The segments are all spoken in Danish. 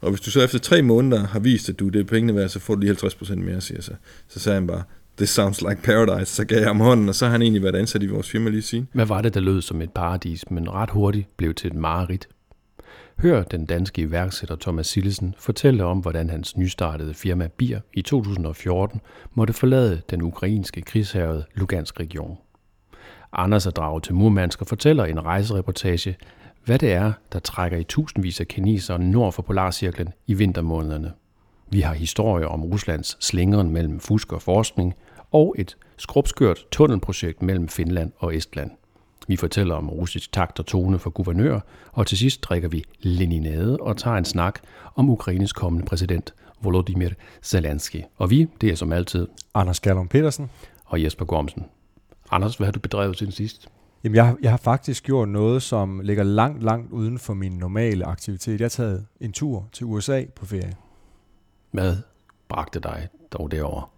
Og hvis du så efter tre måneder har vist, at du det er pengene værd, så får du lige 50% mere, siger så. Så sagde han bare, this sounds like paradise, så gav jeg ham hånden, og så har han egentlig været ansat i vores firma lige siden. Hvad var det, der lød som et paradis, men ret hurtigt blev til et mareridt? Hør den danske iværksætter Thomas Sillesen fortælle om, hvordan hans nystartede firma Bier i 2014 måtte forlade den ukrainske krigshærede Lugansk region. Anders er draget til Murmansk og fortæller en rejsereportage, hvad det er, der trækker i tusindvis af kinesere nord for Polarcirklen i vintermånederne. Vi har historier om Ruslands slingeren mellem fusk og forskning, og et skrubskørt tunnelprojekt mellem Finland og Estland. Vi fortæller om russisk takt og tone for guvernør, og til sidst drikker vi Leninade og tager en snak om Ukraines kommende præsident, Volodymyr Zelensky. Og vi, det er som altid Anders Gallum Petersen og Jesper Gormsen. Anders, hvad har du bedrevet siden sidst? Jamen, jeg, jeg har faktisk gjort noget, som ligger langt, langt uden for min normale aktivitet. Jeg har taget en tur til USA på ferie. Hvad bragte dig dog derover?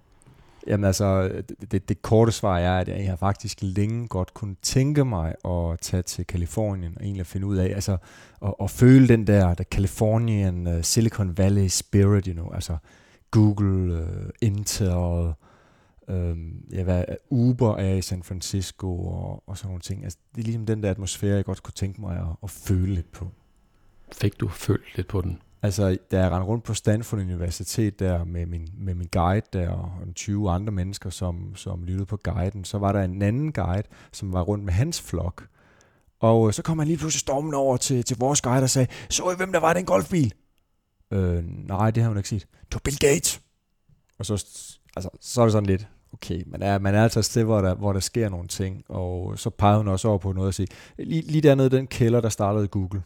Jamen altså, det, det, det korte svar er, at jeg har faktisk længe godt kunne tænke mig at tage til Kalifornien og egentlig finde ud af, altså at, at føle den der, der Californian uh, Silicon Valley spirit, you know, altså Google, uh, Intel, uh, ja, hvad, Uber er i San Francisco og, og sådan nogle ting. Altså, det er ligesom den der atmosfære, jeg godt kunne tænke mig at, at føle lidt på. Fik du følt lidt på den? Altså, da jeg rendte rundt på Stanford Universitet der med min, med min guide der og 20 andre mennesker, som, som lyttede på guiden, så var der en anden guide, som var rundt med hans flok. Og øh, så kom han lige pludselig stormen over til, til vores guide og sagde, så I hvem der var den golfbil? Øh, nej, det har hun ikke set. Det var Bill Gates. Og så, altså, så er det sådan lidt, okay, man er, man er altså et sted, hvor der, hvor der sker nogle ting, og så pegede hun også over på noget og sige, lige, lige dernede den kælder, der startede Google.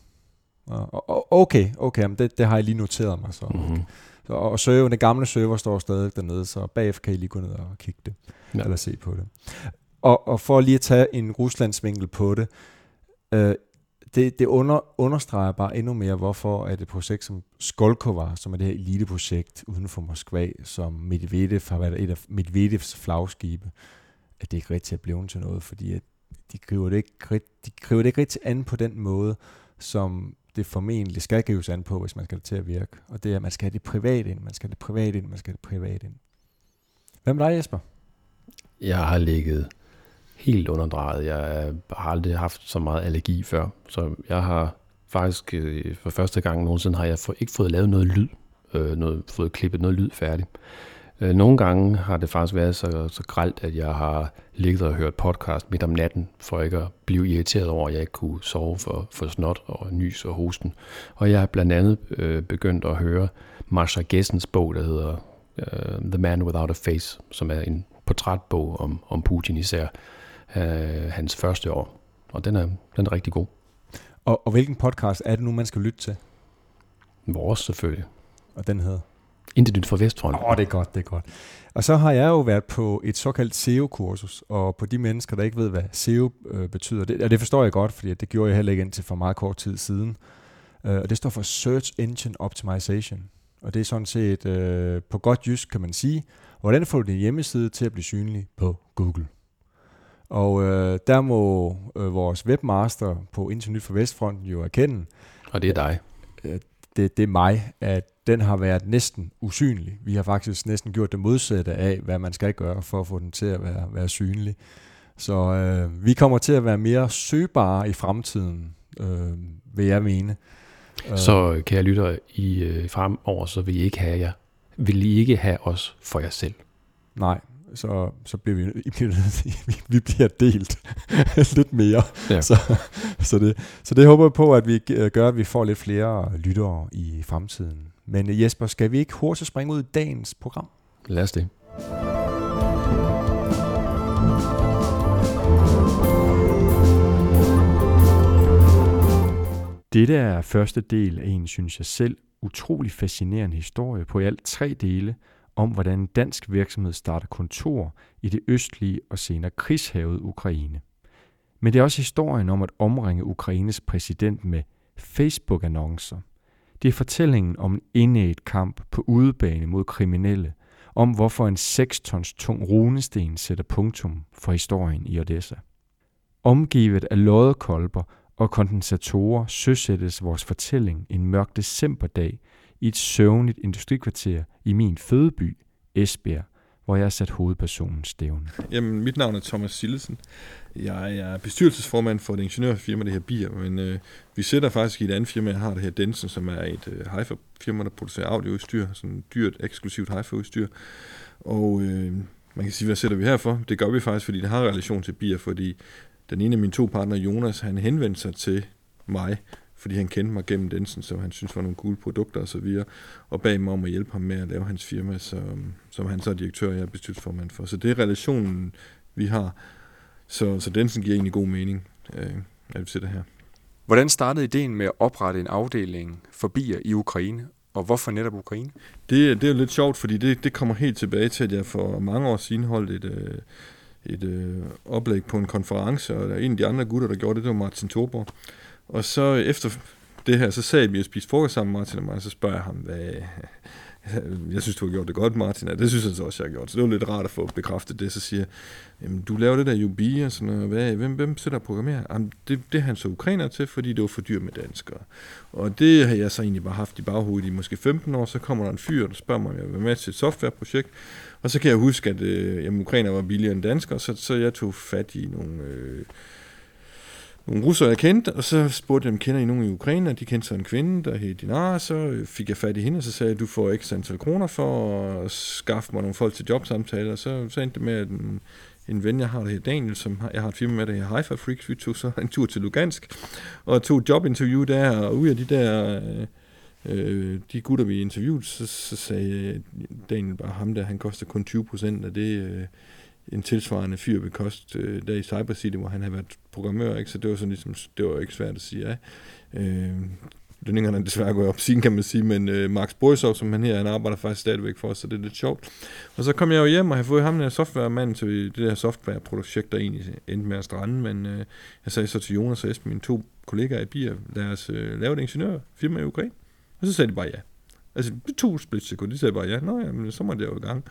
Okay, okay, men det, det har jeg lige noteret mig. Så. Mm-hmm. så og server, den gamle server står stadig dernede, så bagefter kan I lige gå ned og kigge det, ja. eller se på det. Og, og for lige at tage en Ruslandsvinkel på det, øh, det, det under, understreger bare endnu mere, hvorfor at et projekt som Skolkova, som er det her eliteprojekt uden for Moskva, som Medvedev har været et af Medvedevs flagskibe, at det ikke rigtig er blevet til noget, fordi at de griber det ikke, de griber det ikke rigtig an på den måde, som det formentlig skal gives an på, hvis man skal det til at virke. Og det er, at man skal have det privat ind, man skal have det privat ind, man skal have det privat ind. Hvem er dig, Jesper? Jeg har ligget helt underdrejet. Jeg har aldrig haft så meget allergi før, så jeg har faktisk øh, for første gang nogensinde har jeg ikke fået lavet noget lyd, øh, noget, fået klippet noget lyd færdigt. Øh, nogle gange har det faktisk været så, så gralt, at jeg har ligget og hørt podcast midt om natten, for ikke at blive irriteret over, at jeg ikke kunne sove for, for snot og nys og hosten. Og jeg har blandt andet øh, begyndt at høre Marsha Gessens bog, der hedder uh, The Man Without a Face, som er en portrætbog om, om Putin især, uh, hans første år. Og den er, den er rigtig god. Og, og hvilken podcast er det nu, man skal lytte til? Vores selvfølgelig. Og den hedder? Intet nyt fra Vestfront. Åh, oh, det er godt, det er godt. Og så har jeg jo været på et såkaldt SEO-kursus, og på de mennesker, der ikke ved, hvad SEO øh, betyder, det, og det forstår jeg godt, fordi det gjorde jeg heller ikke indtil for meget kort tid siden. Øh, og det står for Search Engine Optimization. Og det er sådan set, øh, på godt jysk kan man sige, hvordan får du din hjemmeside til at blive synlig på Google. Og øh, der må øh, vores webmaster på Internet for Vestfronten jo erkende. Og det er dig. Øh, det, det er mig, at den har været næsten usynlig. Vi har faktisk næsten gjort det modsatte af, hvad man skal gøre for at få den til at være, være synlig. Så øh, vi kommer til at være mere søgbare i fremtiden, øh, vil jeg mene. Så kære lytter, i øh, fremover, så vil I ikke have jer, vil I ikke have os for jer selv? Nej, så, så bliver vi, vi bliver delt lidt mere. Ja. Så, så, det, så det håber jeg på, at vi gør, at vi får lidt flere lyttere i fremtiden. Men øh, Jesper, skal vi ikke hurtigt springe ud i dagens program? Lad os det. Dette er første del af en, synes jeg selv, utrolig fascinerende historie på i alt tre dele om, hvordan en dansk virksomhed starter kontor i det østlige og senere krigshavet Ukraine. Men det er også historien om at omringe Ukraines præsident med Facebook-annoncer – det er fortællingen om en indæget kamp på udebane mod kriminelle, om hvorfor en 6 tons tung runesten sætter punktum for historien i Odessa. Omgivet af loddekolber og kondensatorer søsættes vores fortælling en mørk decemberdag i et søvnigt industrikvarter i min fødeby, Esbjerg, hvor jeg har sat hovedpersonen stævne. Jamen, mit navn er Thomas Sillesen. Jeg er bestyrelsesformand for et ingeniørfirma, det her Bier, men øh, vi sætter faktisk i et andet firma, jeg har det her Densen, som er et øh, hi-fi-firma, der producerer audioudstyr, sådan dyrt, eksklusivt hi-fi-udstyr. Og øh, man kan sige, hvad sætter vi her for? Det gør vi faktisk, fordi det har relation til Bier, fordi den ene af mine to partnere, Jonas, han henvendte sig til mig, fordi han kendte mig gennem Densen, så han synes var nogle gode produkter og så videre, og bag mig om at hjælpe ham med at lave hans firma, så, som han så er direktør, og jeg er bestyrelsesformand for. Så det er relationen, vi har. Så, så Densen giver egentlig god mening, øh, at vi sidder her. Hvordan startede ideen med at oprette en afdeling for bier i Ukraine, og hvorfor netop Ukraine? Det, det er jo lidt sjovt, fordi det, det kommer helt tilbage til, at jeg for mange år siden holdt et, øh, et øh, oplæg på en konference, og der en af de andre gutter, der gjorde det, det var Martin Thorborg. Og så efter det her, så sagde vi at spise frokost sammen, Martin og mig, og så spørger jeg ham, hvad, jeg synes, du har gjort det godt, Martin, og det synes jeg så også, jeg har gjort. Så det var lidt rart at få bekræftet det. Så siger jeg, du laver det der UB og sådan noget. Hvad, hvem, hvem sidder og programmerer? Jamen, det, det er han så ukrainer til, fordi det var for dyrt med danskere. Og det har jeg så egentlig bare haft i baghovedet i måske 15 år. Så kommer der en fyr, der spørger mig, om jeg vil være med til et softwareprojekt. Og så kan jeg huske, at øh, jamen, ukrainer var billigere end danskere, så, så jeg tog fat i nogle... Øh, nogle russere, jeg kendte, og så spurgte jeg dem, kender I nogen i Ukraine? Og de kendte så en kvinde, der hed Dinar, så fik jeg fat i hende, og så sagde jeg, du får ikke antal kroner for at skaffe mig nogle folk til jobsamtaler. Så, så endte det med, at en, en ven, jeg har, der hedder Daniel, som har, jeg har et firma med, der hedder Haifa Freaks, vi tog så en tur til Lugansk, og tog et jobinterview der, og ud af de der... Øh, øh de gutter, vi interviewede, så, så sagde Daniel bare, ham der, han koster kun 20 procent af det, øh, en tilsvarende fyr vil koste øh, der i Cyber City, hvor han har været programmør, ikke? så det var sådan ligesom, det var ikke svært at sige ja. Øh, lønningerne er desværre gået op siden, kan man sige, men øh, Max Borisov, som han her, han arbejder faktisk stadigvæk for os, så det er lidt sjovt. Og så kom jeg jo hjem og har fået ham der softwaremand til det der softwareprojekt, der egentlig endte med at strande, men øh, jeg sagde så til Jonas og Esben, mine to kollegaer i Bier, lad os øh, lave et ingeniørfirma i Ukraine. Og så sagde de bare ja. Altså, det tog splitsekund, de sagde bare ja. Nå ja, men så måtte jeg jo i gang.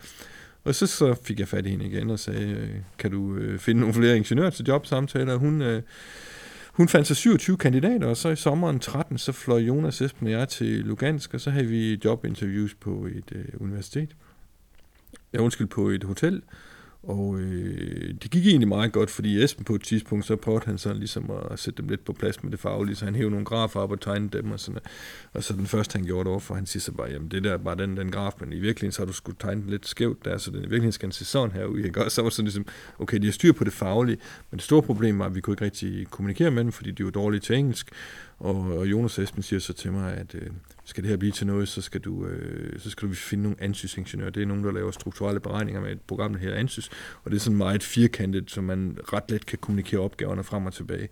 Og så, så fik jeg fat i hende igen og sagde, øh, kan du øh, finde nogle flere ingeniører til jobsamtaler? Hun, øh, hun fandt sig 27 kandidater, og så i sommeren 13, så fløj Jonas Esben og jeg til Lugansk, og så havde vi jobinterviews på et øh, universitet. Ja, undskyld, på et hotel, og øh, det gik egentlig meget godt, fordi Esben på et tidspunkt, så prøvede han sådan ligesom at sætte dem lidt på plads med det faglige, så han hævde nogle grafer op og tegnede dem og sådan Og så den første, han gjorde det overfor, han siger så bare, jamen det der er bare den, den graf, men i virkeligheden så har du skulle tegne den lidt skævt der, så den i virkeligheden skal den se sådan her ud, ikke? Og så var sådan ligesom, okay, de har styr på det faglige, men det store problem var, at vi kunne ikke rigtig kommunikere med dem, fordi de var dårlige til engelsk, og, og Jonas Esben siger så til mig, at øh, skal det her blive til noget, så skal du, øh, så skal du finde nogle ansysingeniører. Det er nogen, der laver strukturelle beregninger med et program, der hedder Ansys, og det er sådan meget firkantet, så man ret let kan kommunikere opgaverne frem og tilbage.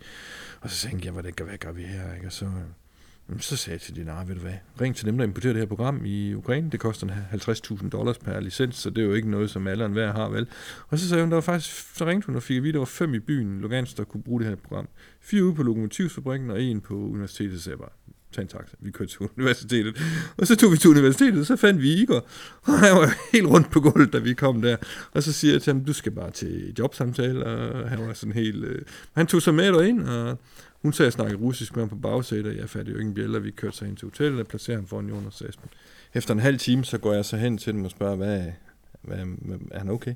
Og så tænkte jeg, hvad, det, hvad gør vi her? Ikke? Og så, øh, så sagde jeg til din ved du hvad, ring til dem, der importerer det her program i Ukraine. Det koster 50.000 dollars per licens, så det er jo ikke noget, som alle hver har, vel? Og så sagde hun, der var faktisk, så ringte hun og fik at vide, der var fem i byen, Lugansk, der kunne bruge det her program. Fire ude på lokomotivsfabrikken, og en på universitetet, så jeg bare, tage en taxa. Vi kørte til universitetet. Og så tog vi til universitetet, og så fandt vi Igor. Og han var helt rundt på gulvet, da vi kom der. Og så siger jeg til ham, du skal bare til jobsamtale. Og han var sådan helt... Øh... Han tog sig med ind, og hun sagde, at jeg snakkede russisk med ham på bagsædet, og jeg fattede jo ingen bjælder. Vi kørte så ind til hotellet og placerede ham foran Jonas Aspen. Efter en halv time, så går jeg så hen til dem og spørger, hvad, hvad, hvad er han okay?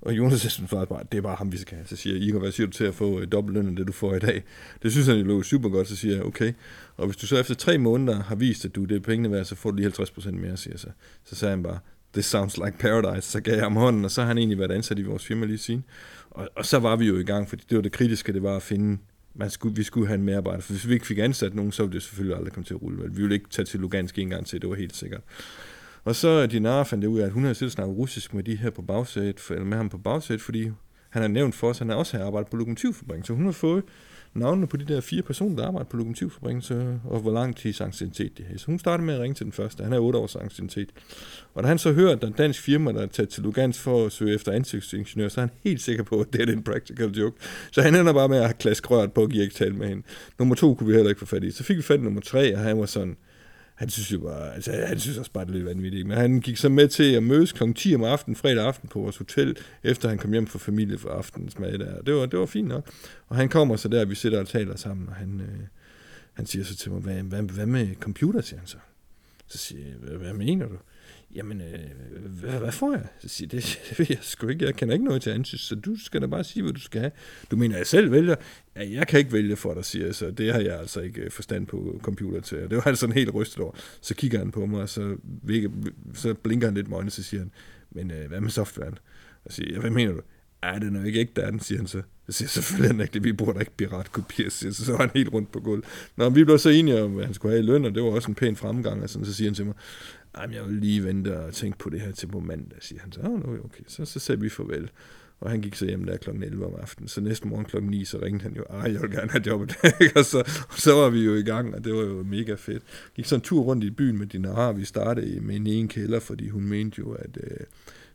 Og Jonas synes faktisk bare, det er bare ham, vi skal have. Så siger jeg, Igor, hvad siger du til at få øh, dobbelt løn end det, du får i dag? Det synes han jo super godt, så siger jeg, okay. Og hvis du så efter tre måneder har vist, at du det er pengene værd, så får du lige 50% mere, siger jeg så. Så sagde han bare, this sounds like paradise. Så gav jeg ham hånden, og så har han egentlig været ansat i vores firma lige siden. Og, og så var vi jo i gang, fordi det var det kritiske, det var at finde man skulle, vi skulle have en medarbejder, for hvis vi ikke fik ansat nogen, så ville det selvfølgelig aldrig komme til at rulle. Vi ville ikke tage til Lugansk en gang til, det var helt sikkert. Og så Dinara fandt det ud af, at hun havde siddet snakket russisk med de her på bagsædet, eller med ham på bagsædet, fordi han har nævnt for os, at han også har arbejdet på lokomotivfabrikken. Så hun har fået navnene på de der fire personer, der arbejder på lokomotivfabrikken, så, og hvor lang tid anciennitet de har. Så hun startede med at ringe til den første. Han er 8 års anciennitet. Og da han så hører, at der er en dansk firma, der er taget til Lugansk for at søge efter ansigtsingeniør, så er han helt sikker på, at det er en practical joke. Så han ender bare med at have klask rørt på at give ikke tale med hende. Nummer to kunne vi heller ikke få fat i. Så fik vi fat i nummer tre, og han var sådan, han synes jo bare, altså, han synes også bare, det er lidt vanvittigt. Men han gik så med til at mødes kl. 10 om aftenen, fredag aften på vores hotel, efter han kom hjem fra familie for aftenens mad der. Det var, det var fint nok. Og han kommer så der, vi sidder og taler sammen, og han, øh, han siger så til mig, hvad, hvad, hvad med computer, siger han så. Så siger jeg, hvad, hvad mener du? Jamen, øh, hvad, hvad får jeg? Så siger det, det ved jeg sgu ikke. Jeg kender ikke noget til ansys, så du skal da bare sige, hvad du skal have. Du mener, jeg selv vælger? Ja, jeg kan ikke vælge for dig, siger jeg, så det har jeg altså ikke øh, forstand på computer til. Og det var altså en helt rystet over. Så kigger han på mig, og så, så blinker han lidt med øjnene, så siger han, men øh, hvad med softwaren? Og siger hvad mener du? Ja, det er ikke ægte, den, siger han så. Jeg siger selvfølgelig ikke det, vi bruger da ikke piratkopier, siger så, så var han helt rundt på gulvet. Nå, vi blev så enige om, hvad han skulle have i løn, og det var også en pæn fremgang, og sådan, så siger han til mig, Jamen, jeg vil lige vente og tænke på det her til på mandag, siger han. Så, oh, okay, så, så sagde vi farvel. Og han gik så hjem der kl. 11 om aftenen. Så næste morgen kl. 9, så ringte han jo, ej, jeg vil gerne have jobbet. og, så, og så var vi jo i gang, og det var jo mega fedt. Gik så en tur rundt i byen med Dinar. Vi startede med en ene kælder, fordi hun mente jo, at øh,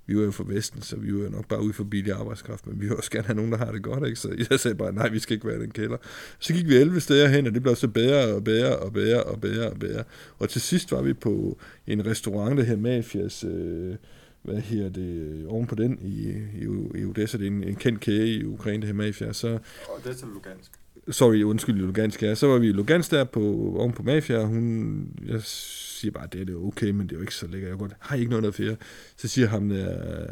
vi var jo fra Vesten, så vi var jo nok bare ude for billig arbejdskraft, men vi vil også gerne have nogen, der har det godt, ikke? Så jeg sagde bare, nej, vi skal ikke være den kælder. Så gik vi 11 steder hen, og det blev så bedre og bedre og bedre og bedre og bedre. Og til sidst var vi på en restaurant, der her Mafias, øh, hvad her det, oven på den i, i, i Odessa, det er en, en kendt kæde i Ukraine, det her Mafias. så... Odessa Lugansk. Sorry, undskyld, Lugansk, ja. Så var vi i Lugansk der på, oven på Mafia, hun, jeg siger bare, det er det okay, men det er jo ikke så lækkert. Jeg går, har I ikke noget der fjerde? Så siger ham der,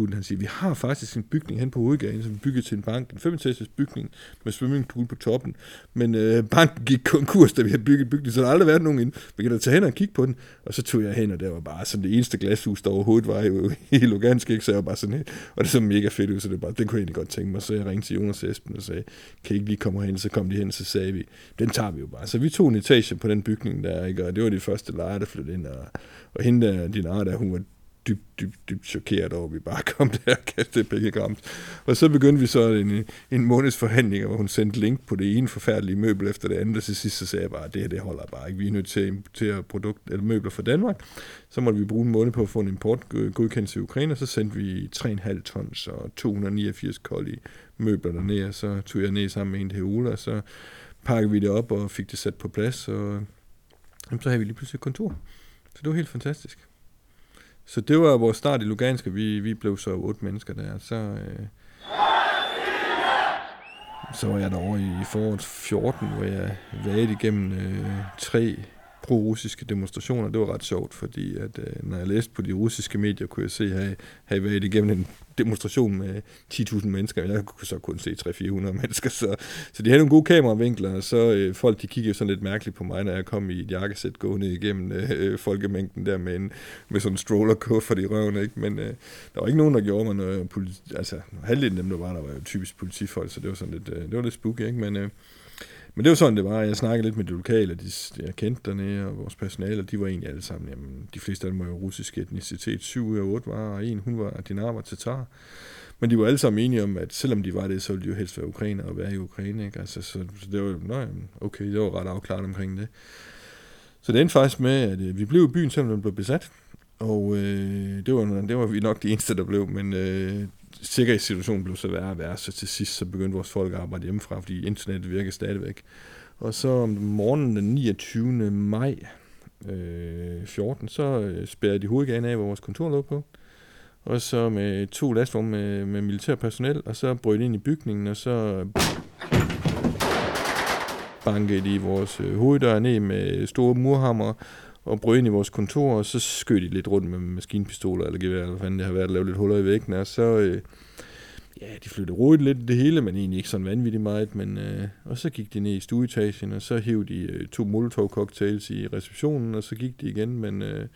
Guden, han siger, vi har faktisk en bygning hen på hovedgaden, som er bygget til en bank, en 5 bygning med swimmingpool på toppen, men øh, banken gik konkurs, da vi havde bygget bygningen, så der har aldrig været nogen ind. Vi kan da tage hen og kigge på den, og så tog jeg hen, og der var bare sådan det eneste glashus, der overhovedet var jo i Lugansk, ikke? så jeg var bare sådan helt, og det så mega fedt ud, så det, bare, det kunne jeg egentlig godt tænke mig, så jeg ringte til Jonas Esben og sagde, kan I ikke lige komme hen, så kom de hen, så sagde vi, den tager vi jo bare. Så vi tog en etage på den bygning der, ikke? og det var de første lejere, der flyttede ind, og, og hende der, din der, hun var dybt, dybt, dybt chokeret over, at vi bare kom der og kastede pækkegrams. Og så begyndte vi så en, en måneds forhandling, hvor hun sendte link på det ene forfærdelige møbel efter det andet, og til sidst så sagde jeg bare, at det her det holder bare ikke. Vi er nødt til at importere produkt, eller møbler fra Danmark. Så måtte vi bruge en måned på at få en import i Ukraine, og så sendte vi 3,5 tons og 289 kold i møbler dernede, og så tog jeg ned sammen med en Ola, og så pakkede vi det op og fik det sat på plads, og så havde vi lige pludselig et kontor. Så det var helt fantastisk. Så det var vores start i Lugansk, og vi, vi blev så otte mennesker der. Så, øh, så var jeg derovre i foråret 14, hvor jeg vagede igennem øh, tre pro-russiske demonstrationer. Det var ret sjovt, fordi at, øh, når jeg læste på de russiske medier, kunne jeg se, at jeg havde været igennem en demonstration med 10.000 mennesker. Jeg kunne så kun se 300-400 mennesker, så, så de havde nogle gode kameravinkler, og så øh, folk de kiggede sådan lidt mærkeligt på mig, når jeg kom i et jakkesæt gående igennem øh, øh folkemængden der med, en, med sådan en stroller for i røven, ikke? men øh, der var ikke nogen, der gjorde mig noget. Politi- altså, halvdelen af dem, der var der, var jo typisk politifolk, så det var sådan lidt, øh, det var lidt spooky, ikke? men... Øh, men det var sådan, det var. Jeg snakkede lidt med de lokale, de, jeg kendte dernede, og vores personale, de var egentlig alle sammen, jamen, de fleste af dem var jo russisk etnicitet. 7 ud af 8 var, og en, hun var dinar, var tatar. Men de var alle sammen enige om, at selvom de var det, så ville de jo helst være ukrainer og være i Ukraine. Ikke? Altså, så, så det var jo, okay, det var ret afklaret omkring det. Så det endte faktisk med, at øh, vi blev i byen, selvom den blev besat. Og øh, det, var, det var vi nok de eneste, der blev, men øh, sikkerhedssituationen blev så værre og værre, så til sidst så begyndte vores folk at arbejde hjemmefra, fordi internettet virkede stadigvæk. Og så om morgenen den 29. maj øh, 14, så øh, spærrede de hovedgaden af, hvor vores kontor lå på. Og så med to lastvogne med, med militær personel, og så brød ind i bygningen, og så øh, bankede de vores øh, hoveddør ned med store murhammer, og brød ind i vores kontor, og så skød de lidt rundt med maskinpistoler eller gevær, eller hvad fanden det har været, at lave lidt huller i væggen, og så, øh, ja, de flyttede roligt lidt det hele, men egentlig ikke sådan vanvittigt meget, men, øh, og så gik de ned i stueetagen, og så hævde de øh, to Molotov-cocktails i receptionen, og så gik de igen, men øh,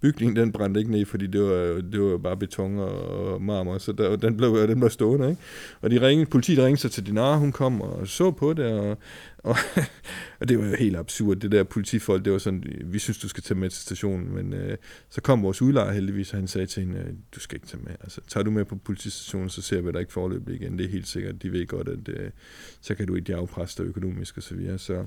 bygningen den brændte ikke ned, fordi det var, det var bare beton og marmor, så der, den, blev, den blev stående. Ikke? Og de ringede, politiet ringede sig til Dinar, hun kom og så på det, og, og, og det var jo helt absurd, det der politifolk, det var sådan, vi synes, du skal tage med til stationen, men øh, så kom vores udlejer heldigvis, og han sagde til hende, øh, du skal ikke tage med, altså tager du med på politistationen, så ser vi dig ikke forløbet igen, det er helt sikkert, de ved godt, at øh, så kan du ikke afpresse dig økonomisk og så videre, så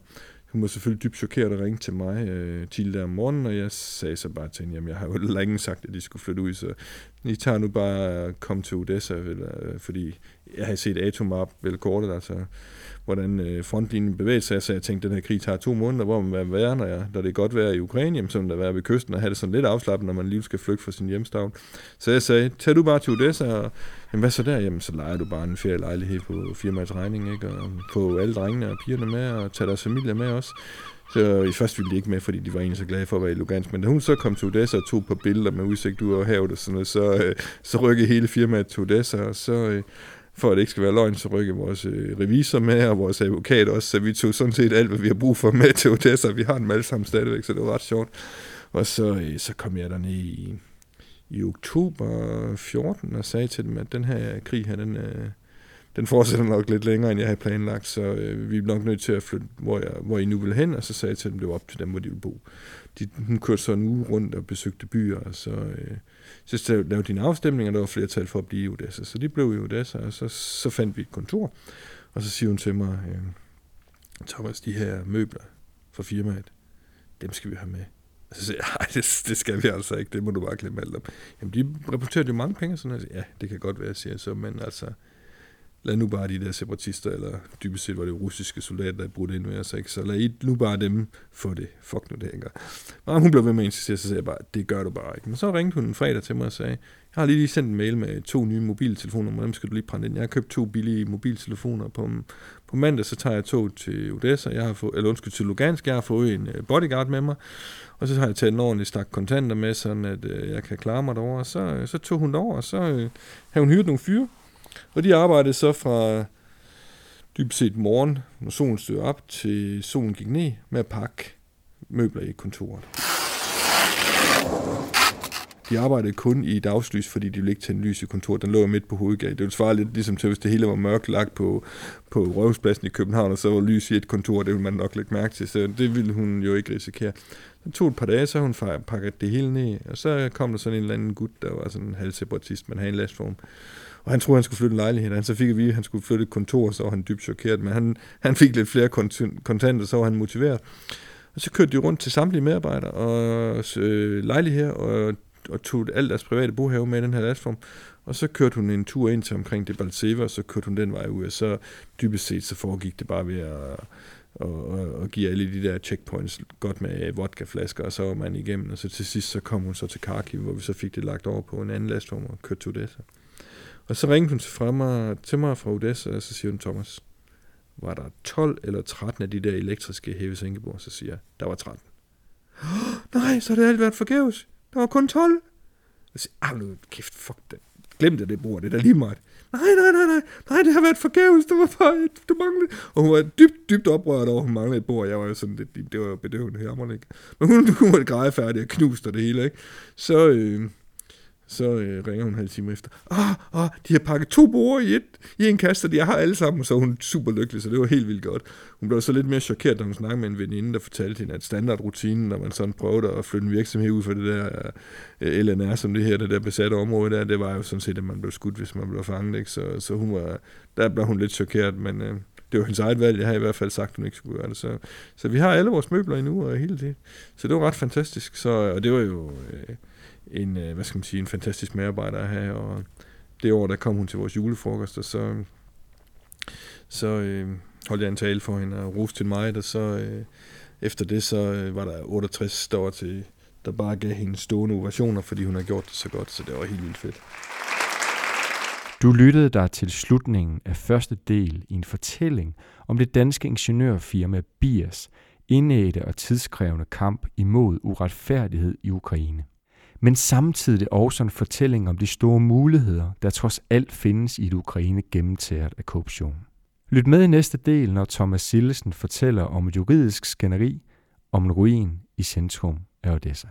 hun var selvfølgelig dybt chokeret og ringte til mig øh, tidligere om morgenen, og jeg sagde så bare til hende, jamen jeg har jo længe sagt, at de skulle flytte ud, så I tager nu bare øh, kom til Odessa, eller, øh, fordi jeg har set Atomap vel kortet, altså hvordan øh, frontlinjen bevægede sig, så jeg tænkte, at den her krig tager to måneder, hvor man vil være, når, jeg, når det er godt være i Ukraine, jamen, som der være ved kysten, og have det sådan lidt afslappet, når man lige skal flygte fra sin hjemstavn. Så jeg sagde, tag du bare til Odessa, og jamen, hvad så der? Jamen, så leger du bare en ferielejlighed på firmaets regning, ikke? og få alle drengene og pigerne med, og tage deres familie med også. Så i første ville de ikke med, fordi de var egentlig så glade for at være i Lugansk. Men da hun så kom til Odessa og tog på billeder med udsigt ud over havet og sådan noget, så, øh, så rykkede hele firmaet til Odessa, og så, øh, for at det ikke skal være løgn, så rykker vores øh, revisor med, og vores advokat også, så vi tog sådan set alt, hvad vi har brug for med til Odessa. Vi har dem alle sammen stadigvæk, så det var ret sjovt. Og så, øh, så kom jeg derned i, i oktober 14 og sagde til dem, at den her krig her, den, øh, den fortsætter nok lidt længere, end jeg havde planlagt, så øh, vi er nok nødt til at flytte, hvor, jeg, hvor I nu vil hen, og så sagde jeg til dem, det var op til dem, hvor de ville bo. De, hun kørte så en uge rundt og besøgte byer, og så, øh, så lavede de en afstemning, og der var flertal for at blive i Odessa. Så de blev i Odessa, og så, så fandt vi et kontor, og så siger hun til mig, øh, Thomas, de her møbler fra firmaet, dem skal vi have med. Og så siger jeg, nej, det, det skal vi altså ikke, det må du bare glemme alt om. Jamen, de rapporterer jo mange penge, sådan noget. Ja, det kan godt være, siger jeg så, men altså, lad nu bare de der separatister, eller dybest set var det russiske soldater, der brugte ind med os, ikke? så lad I nu bare dem få det. Fuck nu det, ikke? Og hun blev ved med at insistere, så sagde jeg bare, det gør du bare ikke. Men så ringte hun en fredag til mig og sagde, jeg har lige sendt en mail med to nye mobiltelefoner, dem skal du lige brænde ind. Jeg har købt to billige mobiltelefoner på, på mandag, så tager jeg tog til Odessa, jeg har fået, eller undskyld, til Lugansk, jeg har fået en øh, bodyguard med mig, og så har jeg taget en ordentlig stak kontanter med, sådan at øh, jeg kan klare mig derovre, så, øh, så tog hun derover, og så øh, havde hun hyret nogle fyre, og de arbejdede så fra dybest set morgen, når solen stod op, til solen gik ned med at pakke møbler i kontoret. De arbejdede kun i dagslys, fordi de ville ikke tænde lys i kontoret. Den lå midt på hovedgaden. Det ville svare lidt ligesom til, hvis det hele var mørkt lagt på, på Røvspladsen i København, og så var lys i et kontor, det ville man nok lægge mærke til, så det ville hun jo ikke risikere. Så tog et par dage, så hun pakket det hele ned, og så kom der sådan en eller anden gut, der var sådan en halvseparatist, men havde en lastform. Og han troede, han skulle flytte en lejlighed. Han så fik at vide, at han skulle flytte et kontor, så var han dybt chokeret. Men han, han fik lidt flere kontanter, så var han motiveret. Og så kørte de rundt til samtlige medarbejdere og øh, lejligheder og, og tog alt deres private bohave med i den her lastform. Og så kørte hun en tur ind til omkring det Balseva, og så kørte hun den vej ud, og så dybest set så foregik det bare ved at og, og, og give alle de der checkpoints godt med vodkaflasker, og så var man igennem, og så til sidst så kom hun så til Kharkiv, hvor vi så fik det lagt over på en anden lastform og kørte til Odessa. Og så ringede hun fra mig, til mig fra Odessa, og så siger hun, Thomas, var der 12 eller 13 af de der elektriske hævesænkebord? Så siger jeg, der var 13. Oh, nej, så har det alt været forgæves. Der var kun 12. Jeg siger, ah, nu kæft, fuck det. Glem det, det bord, det er da lige meget. Nej, nej, nej, nej, nej, det har været forgæves, det var bare et, du manglede. Og hun var dybt, dybt oprørt over, at hun manglede et bord. Jeg var jo sådan, lidt, det var bedøvende her, ikke? Men hun, hun var grædefærdig og knuste det hele, ikke? Så, øh, så øh, ringer hun en halv time efter. Ah, ah, de har pakket to borer i, et, i en kasse, de har alle sammen, og så er hun super lykkelig, så det var helt vildt godt. Hun blev så lidt mere chokeret, da hun snakkede med en veninde, der fortalte hende, at standardrutinen, når man sådan prøvede at flytte en virksomhed ud for det der øh, LNR, som det her, det der besatte område der, det var jo sådan set, at man blev skudt, hvis man blev fanget, ikke? Så, så hun var, der blev hun lidt chokeret, men øh, det var hendes eget valg. Jeg har i hvert fald sagt, at hun ikke skulle gøre det. Så, så vi har alle vores møbler endnu og hele det. Så det var ret fantastisk. Så, og det var jo... Øh, en, øh, hvad skal man sige, en fantastisk medarbejder at have, og det år, der kom hun til vores julefrokost, og så, så øh, holdt jeg en tale for hende og roste til mig, og så øh, efter det, så øh, var der 68 der var til, der bare gav hende stående ovationer, fordi hun har gjort det så godt, så det var helt vildt fedt. Du lyttede dig til slutningen af første del i en fortælling om det danske ingeniørfirma Bias indædte og tidskrævende kamp imod uretfærdighed i Ukraine men samtidig også en fortælling om de store muligheder, der trods alt findes i et Ukraine gennemtæret af korruption. Lyt med i næste del, når Thomas Sillesen fortæller om et juridisk skænderi om en ruin i centrum af Odessa.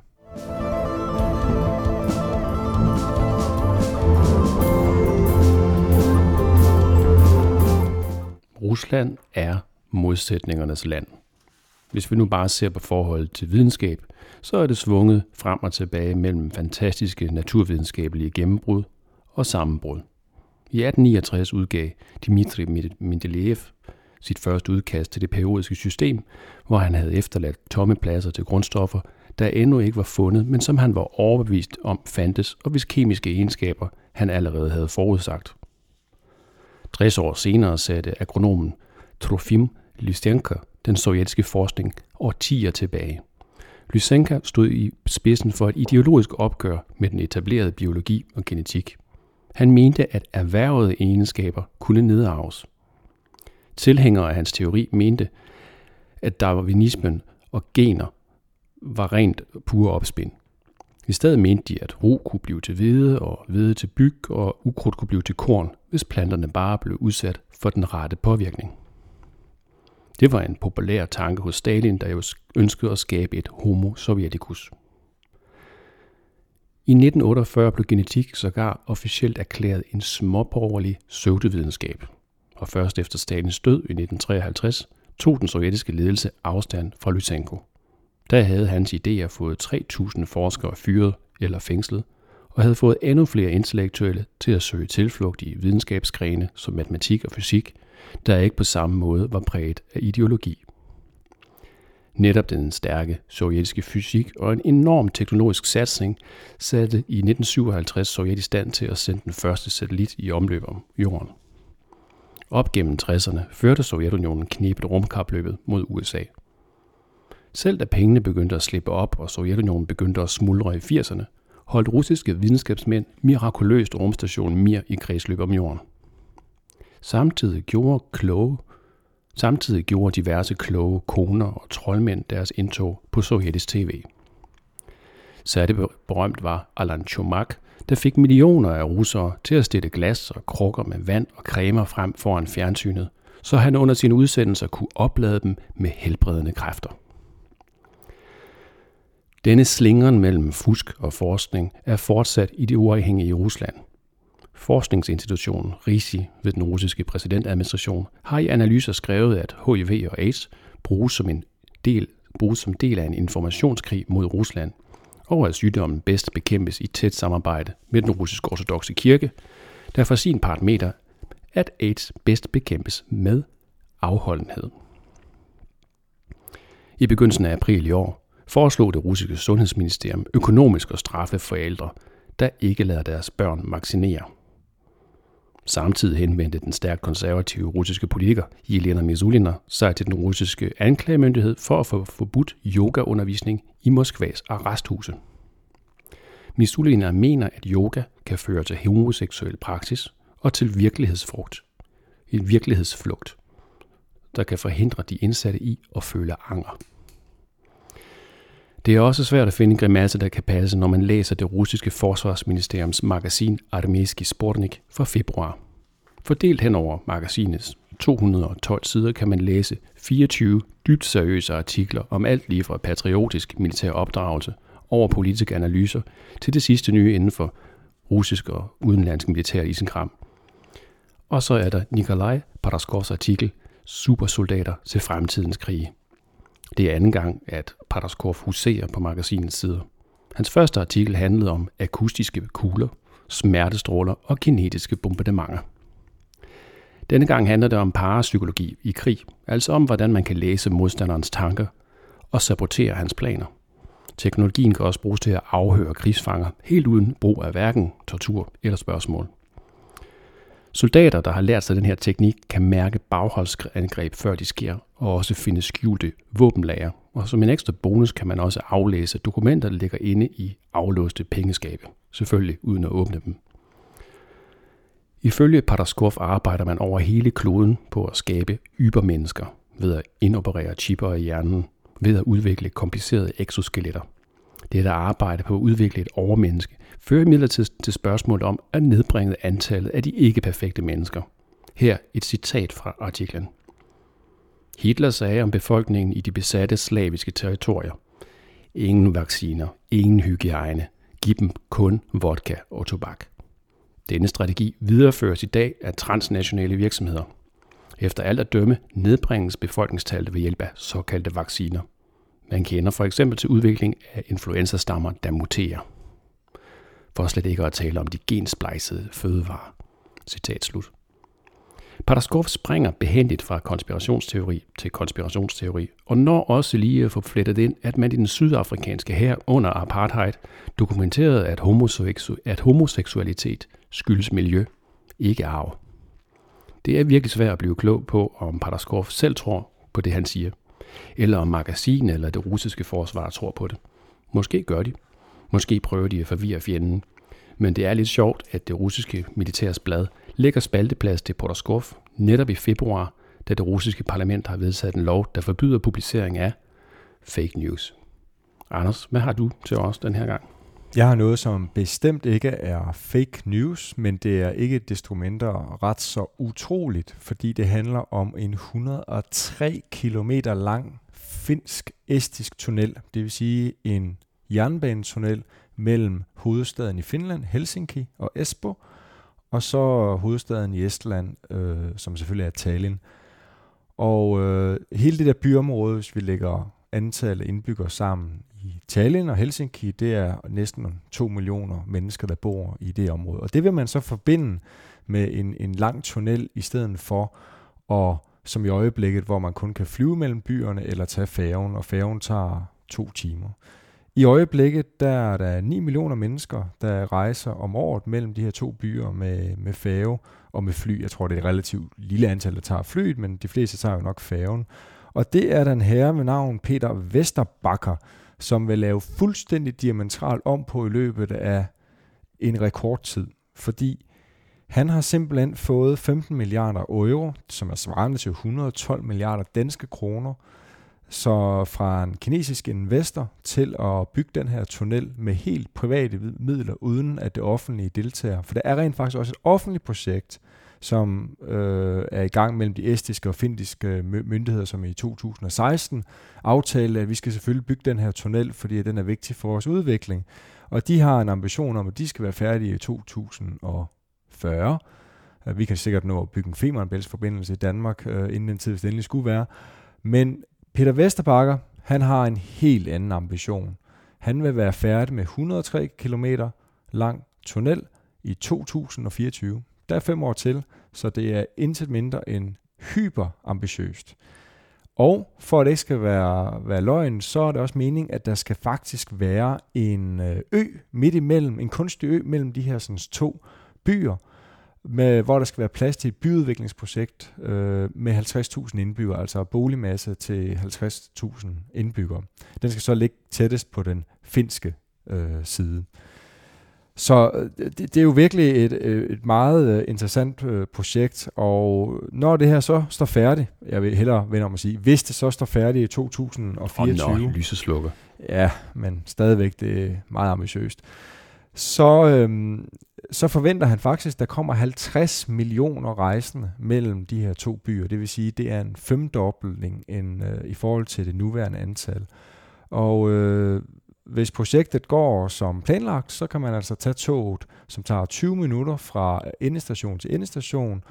Rusland er modsætningernes land. Hvis vi nu bare ser på forholdet til videnskab, så er det svunget frem og tilbage mellem fantastiske naturvidenskabelige gennembrud og sammenbrud. I 1869 udgav Dmitri Mendeleev sit første udkast til det periodiske system, hvor han havde efterladt tomme pladser til grundstoffer, der endnu ikke var fundet, men som han var overbevist om fandtes, og hvis kemiske egenskaber han allerede havde forudsagt. 60 år senere satte agronomen Trofim Lysenko den sovjetiske forskning årtier tilbage – Lysenka stod i spidsen for et ideologisk opgør med den etablerede biologi og genetik. Han mente, at erhvervede egenskaber kunne nedarves. Tilhængere af hans teori mente, at darwinismen og gener var rent pure opspind. I stedet mente de, at ro kunne blive til hvede og hvede til byg, og ukrudt kunne blive til korn, hvis planterne bare blev udsat for den rette påvirkning. Det var en populær tanke hos Stalin, der jo ønskede at skabe et homo sovjeticus. I 1948 blev genetik sågar officielt erklæret en småborgerlig pseudovidenskab, og først efter Stalins død i 1953 tog den sovjetiske ledelse afstand fra Lysenko. Der havde hans idéer fået 3.000 forskere fyret eller fængslet, og havde fået endnu flere intellektuelle til at søge tilflugt i videnskabsgrene som matematik og fysik, der ikke på samme måde var præget af ideologi. Netop den stærke sovjetiske fysik og en enorm teknologisk satsning satte i 1957 Sovjet i stand til at sende den første satellit i omløb om jorden. Op gennem 60'erne førte Sovjetunionen knebet rumkapløbet mod USA. Selv da pengene begyndte at slippe op, og Sovjetunionen begyndte at smuldre i 80'erne, holdt russiske videnskabsmænd mirakuløst rumstationen Mir i kredsløb om jorden. Samtidig gjorde kloge Samtidig gjorde diverse kloge koner og troldmænd deres indtog på sovjetisk tv. Særligt berømt var Alan Chomak, der fik millioner af russere til at stille glas og krukker med vand og cremer frem foran fjernsynet, så han under sine udsendelser kunne oplade dem med helbredende kræfter. Denne slingeren mellem fusk og forskning er fortsat i det uafhængige Rusland – Forskningsinstitutionen RISI ved den russiske præsidentadministration har i analyser skrevet, at HIV og AIDS bruges som en del, bruges som del af en informationskrig mod Rusland, og at sygdommen bedst bekæmpes i tæt samarbejde med den russiske ortodoxe kirke, der for sin part meter, at AIDS bedst bekæmpes med afholdenhed. I begyndelsen af april i år foreslog det russiske sundhedsministerium økonomisk at straffe forældre, der ikke lader deres børn vaccinere. Samtidig henvendte den stærkt konservative russiske politiker Jelena Mizulina sig til den russiske anklagemyndighed for at få forbudt yogaundervisning i Moskvas arresthuse. Mizulina mener, at yoga kan føre til homoseksuel praksis og til virkelighedsfrugt. En virkelighedsflugt, der kan forhindre de indsatte i at føle anger. Det er også svært at finde en grimasse, der kan passe, når man læser det russiske forsvarsministeriums magasin Armeski Sportnik fra februar. Fordelt henover magasinets 212 sider kan man læse 24 dybt seriøse artikler om alt lige fra patriotisk militær opdragelse over politiske analyser til det sidste nye inden for russisk og udenlandsk militær isenkram. Og så er der Nikolaj Paraskovs artikel Supersoldater til fremtidens krige. Det er anden gang, at Paterskov huserer på magasinets sider. Hans første artikel handlede om akustiske kugler, smertestråler og kinetiske bombardementer. Denne gang handler det om parapsykologi i krig, altså om hvordan man kan læse modstanderens tanker og sabotere hans planer. Teknologien kan også bruges til at afhøre krigsfanger, helt uden brug af hverken tortur eller spørgsmål. Soldater, der har lært sig den her teknik, kan mærke bagholdsangreb, før de sker, og også finde skjulte våbenlager. Og som en ekstra bonus kan man også aflæse dokumenter, der ligger inde i aflåste pengeskabe. Selvfølgelig uden at åbne dem. Ifølge Pataskov arbejder man over hele kloden på at skabe ybermennesker ved at indoperere chipper i hjernen, ved at udvikle komplicerede exoskeletter. Det er der arbejde på at udvikle et overmenneske, fører imidlertid til spørgsmålet om at nedbringe antallet af de ikke-perfekte mennesker. Her et citat fra artiklen. Hitler sagde om befolkningen i de besatte slaviske territorier. Ingen vacciner, ingen hygiejne. Giv dem kun vodka og tobak. Denne strategi videreføres i dag af transnationale virksomheder. Efter alt at dømme nedbringes befolkningstallet ved hjælp af såkaldte vacciner. Man kender for eksempel til udvikling af influenzastammer, der muterer. For slet ikke at tale om de gensplejsede fødevarer. Citat slut. Pataskov springer behendigt fra konspirationsteori til konspirationsteori, og når også lige at få flettet ind, at man i den sydafrikanske her under apartheid dokumenterede, at, homoseksu- at homoseksualitet skyldes miljø, ikke arv. Det er virkelig svært at blive klog på, om Pataskov selv tror på det, han siger, eller om magasinet eller det russiske forsvar tror på det. Måske gør de. Måske prøver de at forvirre fjenden. Men det er lidt sjovt, at det russiske militærs blad lægger spalteplads til Podoskov netop i februar, da det russiske parlament har vedtaget en lov, der forbyder publicering af fake news. Anders, hvad har du til os den her gang? Jeg har noget, som bestemt ikke er fake news, men det er ikke desto mindre ret så utroligt, fordi det handler om en 103 km lang finsk-estisk tunnel, det vil sige en jernbanetunnel mellem hovedstaden i Finland, Helsinki og Espoo, og så hovedstaden i Estland, øh, som selvfølgelig er Tallinn. Og øh, hele det der byområde, hvis vi lægger antallet af indbyggere sammen i Tallinn og Helsinki, det er næsten 2 millioner mennesker, der bor i det område. Og det vil man så forbinde med en, en lang tunnel i stedet for at, som i øjeblikket, hvor man kun kan flyve mellem byerne eller tage færgen, og færgen tager to timer. I øjeblikket der er der 9 millioner mennesker, der rejser om året mellem de her to byer med, med færge og med fly. Jeg tror, det er et relativt lille antal, der tager flyet, men de fleste tager jo nok færgen. Og det er den herre med navn Peter Vesterbakker, som vil lave fuldstændig diametral om på i løbet af en rekordtid. Fordi han har simpelthen fået 15 milliarder euro, som er svarende til 112 milliarder danske kroner, så fra en kinesisk investor til at bygge den her tunnel med helt private midler, uden at det offentlige deltager. For der er rent faktisk også et offentligt projekt, som øh, er i gang mellem de estiske og findiske øh, myndigheder, som i 2016 aftalte, at vi skal selvfølgelig bygge den her tunnel, fordi den er vigtig for vores udvikling. Og de har en ambition om, at de skal være færdige i 2040. Vi kan sikkert nå at bygge en Femernbæltsforbindelse i Danmark, øh, inden den tid, hvis det endelig skulle være. Men Peter Vesterbakker, han har en helt anden ambition. Han vil være færdig med 103 km lang tunnel i 2024. Der er fem år til, så det er intet mindre end hyperambitiøst. Og for at det ikke skal være, være løgn, så er det også meningen, at der skal faktisk være en øh, ø midt imellem, en kunstig ø mellem de her sådan, to byer, med, hvor der skal være plads til et byudviklingsprojekt øh, med 50.000 indbyggere, altså boligmasse til 50.000 indbyggere. Den skal så ligge tættest på den finske øh, side. Så øh, det, det er jo virkelig et, øh, et meget øh, interessant projekt, og når det her så står færdigt, jeg vil hellere vende om at sige, hvis det så står færdigt i 2024. Og når lyset slukker. Ja, men stadigvæk det er meget ambitiøst. Så, øhm, så forventer han faktisk, at der kommer 50 millioner rejsende mellem de her to byer. Det vil sige, det er en femdobling end, øh, i forhold til det nuværende antal. Og øh, hvis projektet går som planlagt, så kan man altså tage toget, som tager 20 minutter fra endestation til endestation,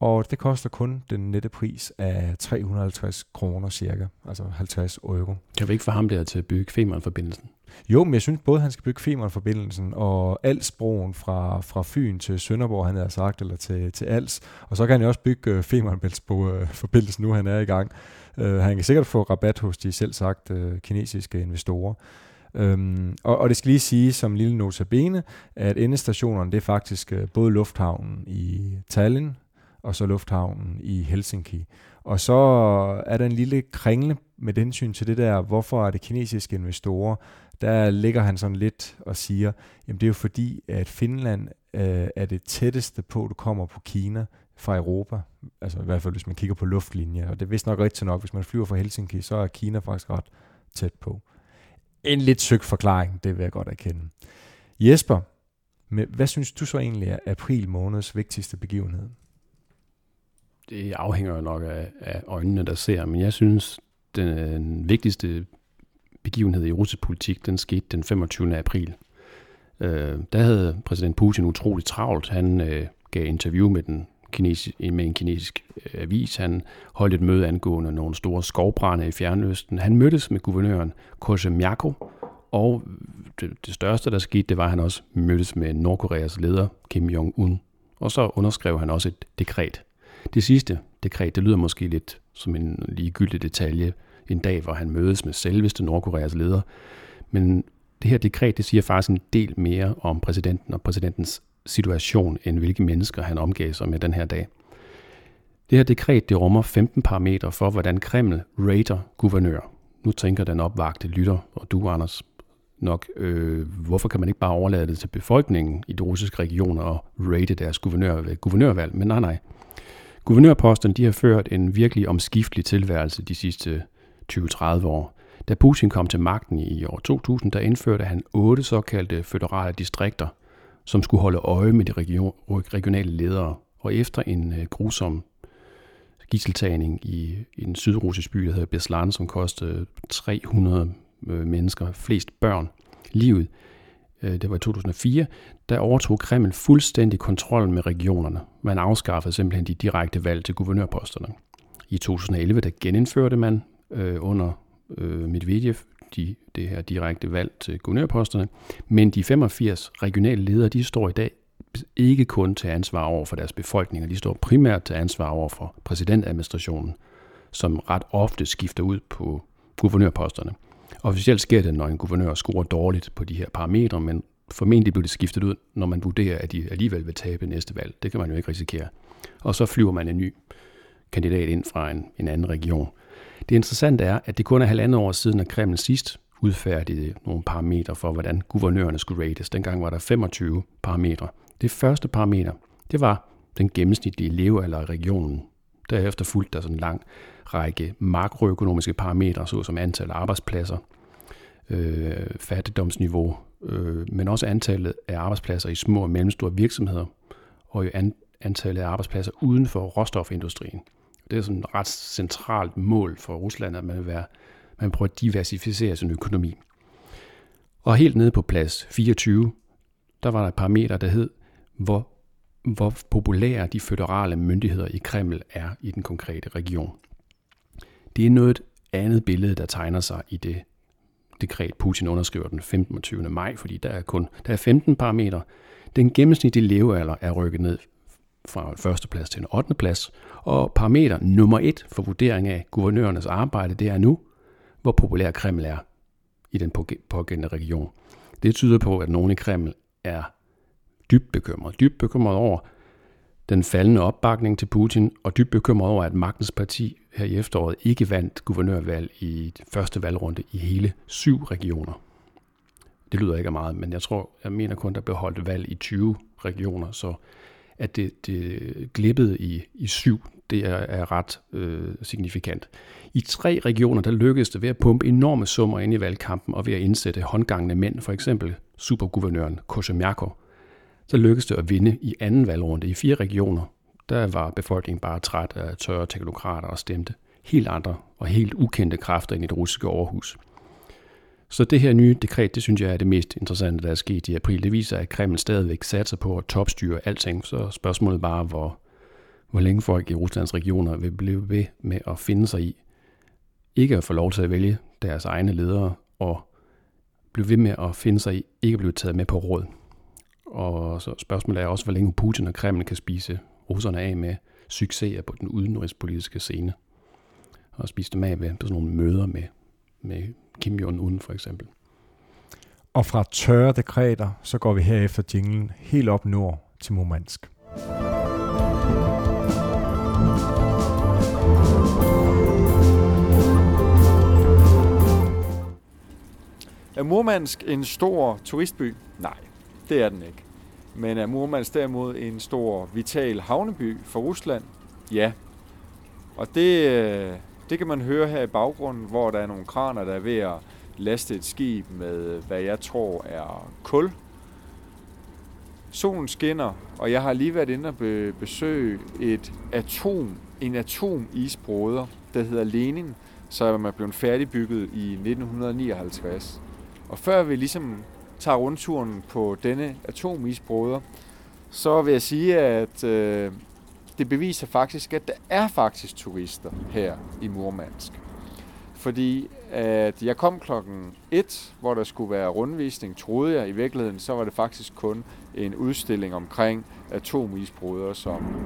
og det koster kun den nette pris af 350 kroner cirka, altså 50 euro. Kan vi ikke få ham der til at bygge Femern-forbindelsen? Jo, men jeg synes både, han skal bygge Femern-forbindelsen og Alsbroen fra, fra Fyn til Sønderborg, han havde sagt, eller til, til Als. Og så kan han også bygge øh, uh, Femern-forbindelsen, nu han er i gang. Uh, han kan sikkert få rabat hos de selv sagt uh, kinesiske investorer. Um, og, og det skal lige sige som lille notabene, at endestationerne det er faktisk uh, både lufthavnen i Tallinn og så lufthavnen i Helsinki. Og så er der en lille kringle med hensyn til det der, hvorfor er det kinesiske investorer, der ligger han sådan lidt og siger, jamen det er jo fordi, at Finland øh, er det tætteste på, du kommer på Kina fra Europa. Altså i hvert fald, hvis man kigger på luftlinjer. Og det er vist nok rigtigt nok, hvis man flyver fra Helsinki, så er Kina faktisk ret tæt på. En lidt søgt forklaring, det vil jeg godt erkende. Jesper, hvad synes du så egentlig er april måneds vigtigste begivenhed? Det afhænger jo nok af, af øjnene, der ser, men jeg synes, den øh, vigtigste begivenhed i russisk politik, den skete den 25. april. Øh, der havde præsident Putin utroligt travlt. Han øh, gav interview med, den kinesisk, med en kinesisk øh, avis. Han holdt et møde angående nogle store skovbrænde i Fjernøsten. Han mødtes med guvernøren Koshemyako, og det, det største, der skete, det var, at han også mødtes med Nordkoreas leder, Kim Jong-un. Og så underskrev han også et dekret. Det sidste dekret, det lyder måske lidt som en ligegyldig detalje, en dag, hvor han mødes med selveste Nordkoreas leder. Men det her dekret, det siger faktisk en del mere om præsidenten og præsidentens situation, end hvilke mennesker han omgav sig med den her dag. Det her dekret, det rummer 15 parametre for, hvordan Kreml rater guvernør. Nu tænker den opvagte lytter, og du, Anders, nok, øh, hvorfor kan man ikke bare overlade det til befolkningen i de russiske regioner og rate deres guvernør ved guvernørvalg? Men nej, nej. Guvernørposten de har ført en virkelig omskiftelig tilværelse de sidste 20-30 år. Da Putin kom til magten i år 2000, der indførte han otte såkaldte føderale distrikter, som skulle holde øje med de region, regionale ledere. Og efter en øh, grusom gisseltagning i, i en sydrussisk by, der hedder Beslan, som kostede 300 øh, mennesker, flest børn, livet, Øh, det var i 2004, der overtog Kreml fuldstændig kontrollen med regionerne. Man afskaffede simpelthen de direkte valg til guvernørposterne. I 2011, der genindførte man øh, under øh, Medvedev de, det her direkte valg til guvernørposterne, men de 85 regionale ledere, de står i dag ikke kun til ansvar over for deres befolkninger, de står primært til ansvar over for præsidentadministrationen, som ret ofte skifter ud på guvernørposterne. Officielt sker det, når en guvernør scorer dårligt på de her parametre, men formentlig bliver det skiftet ud, når man vurderer, at de alligevel vil tabe næste valg. Det kan man jo ikke risikere. Og så flyver man en ny kandidat ind fra en, en anden region. Det interessante er, at det kun er halvandet år siden, at Kreml sidst udfærdigede nogle parametre for, hvordan guvernørerne skulle rates. Dengang var der 25 parametre. Det første parameter, det var den gennemsnitlige levealder i regionen. Derefter fulgte der sådan en lang række makroøkonomiske parametre, såsom antal af arbejdspladser, øh, fattigdomsniveau, øh, men også antallet af arbejdspladser i små og mellemstore virksomheder, og an, antallet af arbejdspladser uden for råstofindustrien. Det er sådan et ret centralt mål for Rusland, at man, vil være, man prøver at diversificere sin økonomi. Og helt nede på plads 24, der var der et parameter, der hed, hvor, hvor populære de føderale myndigheder i Kreml er i den konkrete region. Det er noget andet billede, der tegner sig i det dekret, Putin underskriver den 15. 20. maj, fordi der er kun der er 15 parametre. Den gennemsnitlige levealder er rykket ned fra første plads til en 8. plads, og parameter nummer et for vurdering af guvernørernes arbejde, det er nu, hvor populær Kreml er i den pågældende region. Det tyder på, at nogen i Kreml er dybt bekymret. Dybt bekymret over den faldende opbakning til Putin, og dybt bekymret over, at magtens parti her i efteråret ikke vandt guvernørvalg i første valgrunde i hele syv regioner. Det lyder ikke af meget, men jeg tror, jeg mener kun, der blev holdt valg i 20 regioner, så at det, det glippede i, i syv, det er, er ret øh, signifikant. I tre regioner, der lykkedes det ved at pumpe enorme summer ind i valgkampen og ved at indsætte håndgangende mænd, for eksempel superguvernøren Koshemyako, så lykkedes det at vinde i anden valgrunde i fire regioner. Der var befolkningen bare træt af tørre teknokrater og stemte helt andre og helt ukendte kræfter ind i det russiske overhus. Så det her nye dekret, det synes jeg er det mest interessante, der er sket i april. Det viser, at Kreml stadigvæk satser på at topstyre alting, så spørgsmålet bare, hvor, hvor længe folk i Ruslands regioner vil blive ved med at finde sig i ikke at få lov til at vælge deres egne ledere, og blive ved med at finde sig i ikke at blive taget med på råd. Og så spørgsmålet er også, hvor længe Putin og Kreml kan spise russerne af med succeser på den udenrigspolitiske scene. Og spise dem af ved sådan nogle møder med, med Kim Jong-un for eksempel. Og fra tørre dekreter, så går vi herefter jinglen helt op nord til Murmansk. Er Murmansk en stor turistby? Nej, det er den ikke. Men er Murmansk derimod en stor, vital havneby for Rusland? Ja. Og det, øh, det kan man høre her i baggrunden, hvor der er nogle kraner, der er ved at laste et skib med, hvad jeg tror er kul. Solen skinner, og jeg har lige været inde og besøge et atom, en atomisbroder, der hedder Lenin, som er blevet færdigbygget i 1959. Og før vi ligesom tager rundturen på denne atomisbroder, så vil jeg sige, at øh, det beviser faktisk, at der er faktisk turister her i Murmansk. Fordi at jeg kom klokken 1, hvor der skulle være rundvisning, troede jeg. I virkeligheden så var det faktisk kun en udstilling omkring atomisbrøder, som,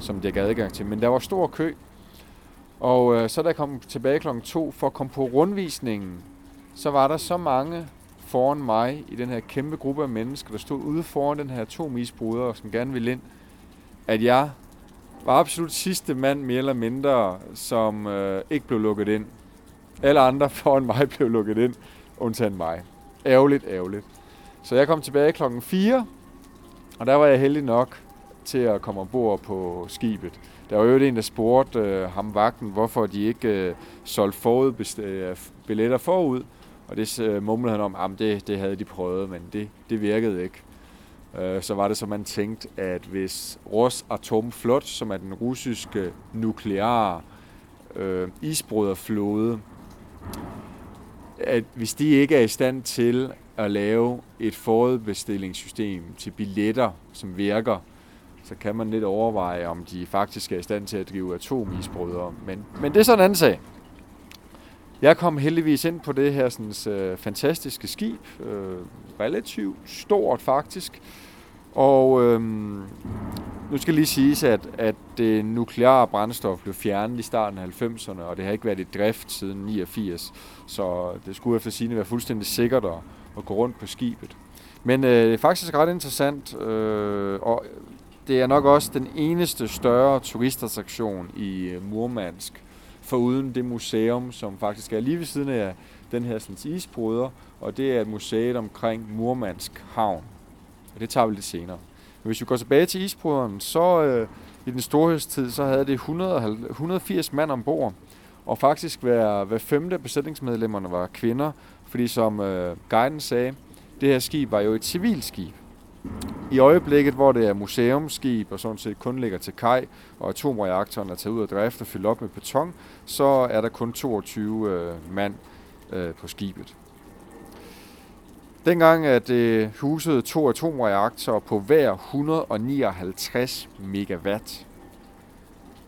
som jeg gav adgang til. Men der var stor kø. Og øh, så da jeg kom tilbage klokken 2 for at komme på rundvisningen, så var der så mange foran mig i den her kæmpe gruppe af mennesker, der stod ude foran den her atomisbroder, som gerne ville ind, at jeg var absolut sidste mand, mere eller mindre, som øh, ikke blev lukket ind. Alle andre foran mig blev lukket ind, undtagen mig. Ærgerligt, ærgerligt. Så jeg kom tilbage klokken 4, og der var jeg heldig nok til at komme ombord på skibet. Der var jo en, der spurgte øh, ham vagten, hvorfor de ikke øh, solgte forud øh, billetter forud. Og det øh, mumlede han om, at det, det havde de prøvet, men det, det virkede ikke. Øh, så var det så, man tænkte, at hvis Rosatomflot, som er den russiske nukleare øh, isbryderflåde, at hvis de ikke er i stand til at lave et forudbestillingssystem til billetter, som virker, så kan man lidt overveje, om de faktisk er i stand til at drive atomisbrydere. Men, men det er sådan en anden sag. Jeg kom heldigvis ind på det her sådan, øh, fantastiske skib, øh, relativt stort faktisk, og øh, nu skal lige siges, at, at det nukleare brændstof blev fjernet i starten af 90'erne, og det har ikke været i drift siden 89, så det skulle efter sigende være fuldstændig sikkert at, at gå rundt på skibet. Men øh, det er faktisk ret interessant, øh, og det er nok også den eneste større turistattraktion i øh, Murmansk, foruden det museum, som faktisk er lige ved siden af den her sådan, isbryder, og det er et museet omkring Murmansk Havn. Og det tager vi lidt senere. Men hvis vi går tilbage til isbryderen, så øh, i den storhedstid, så havde det 100, 180 mand ombord. Og faktisk hver, hver femte besætningsmedlemmerne var kvinder, fordi som øh, guiden sagde, det her skib var jo et civilskib. I øjeblikket, hvor det er museumsskib og sådan set kun ligger til kaj, og atomreaktoren er taget ud af drift og fyldt op med beton, så er der kun 22 øh, mand øh, på skibet. Dengang at det husede to atomreaktorer på hver 159 megawatt.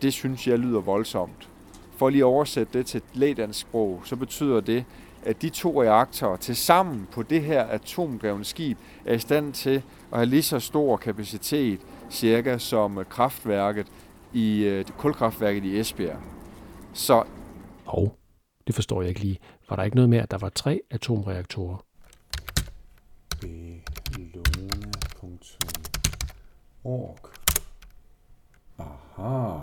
Det synes jeg lyder voldsomt. For lige at oversætte det til et lægdansk sprog, så betyder det, at de to reaktorer til sammen på det her atomdrevne skib er i stand til at have lige så stor kapacitet cirka som kraftværket i øh, kulkraftværket i Esbjerg. Så og det forstår jeg ikke lige. Var der ikke noget med, at der var tre atomreaktorer? Bellona.org Aha.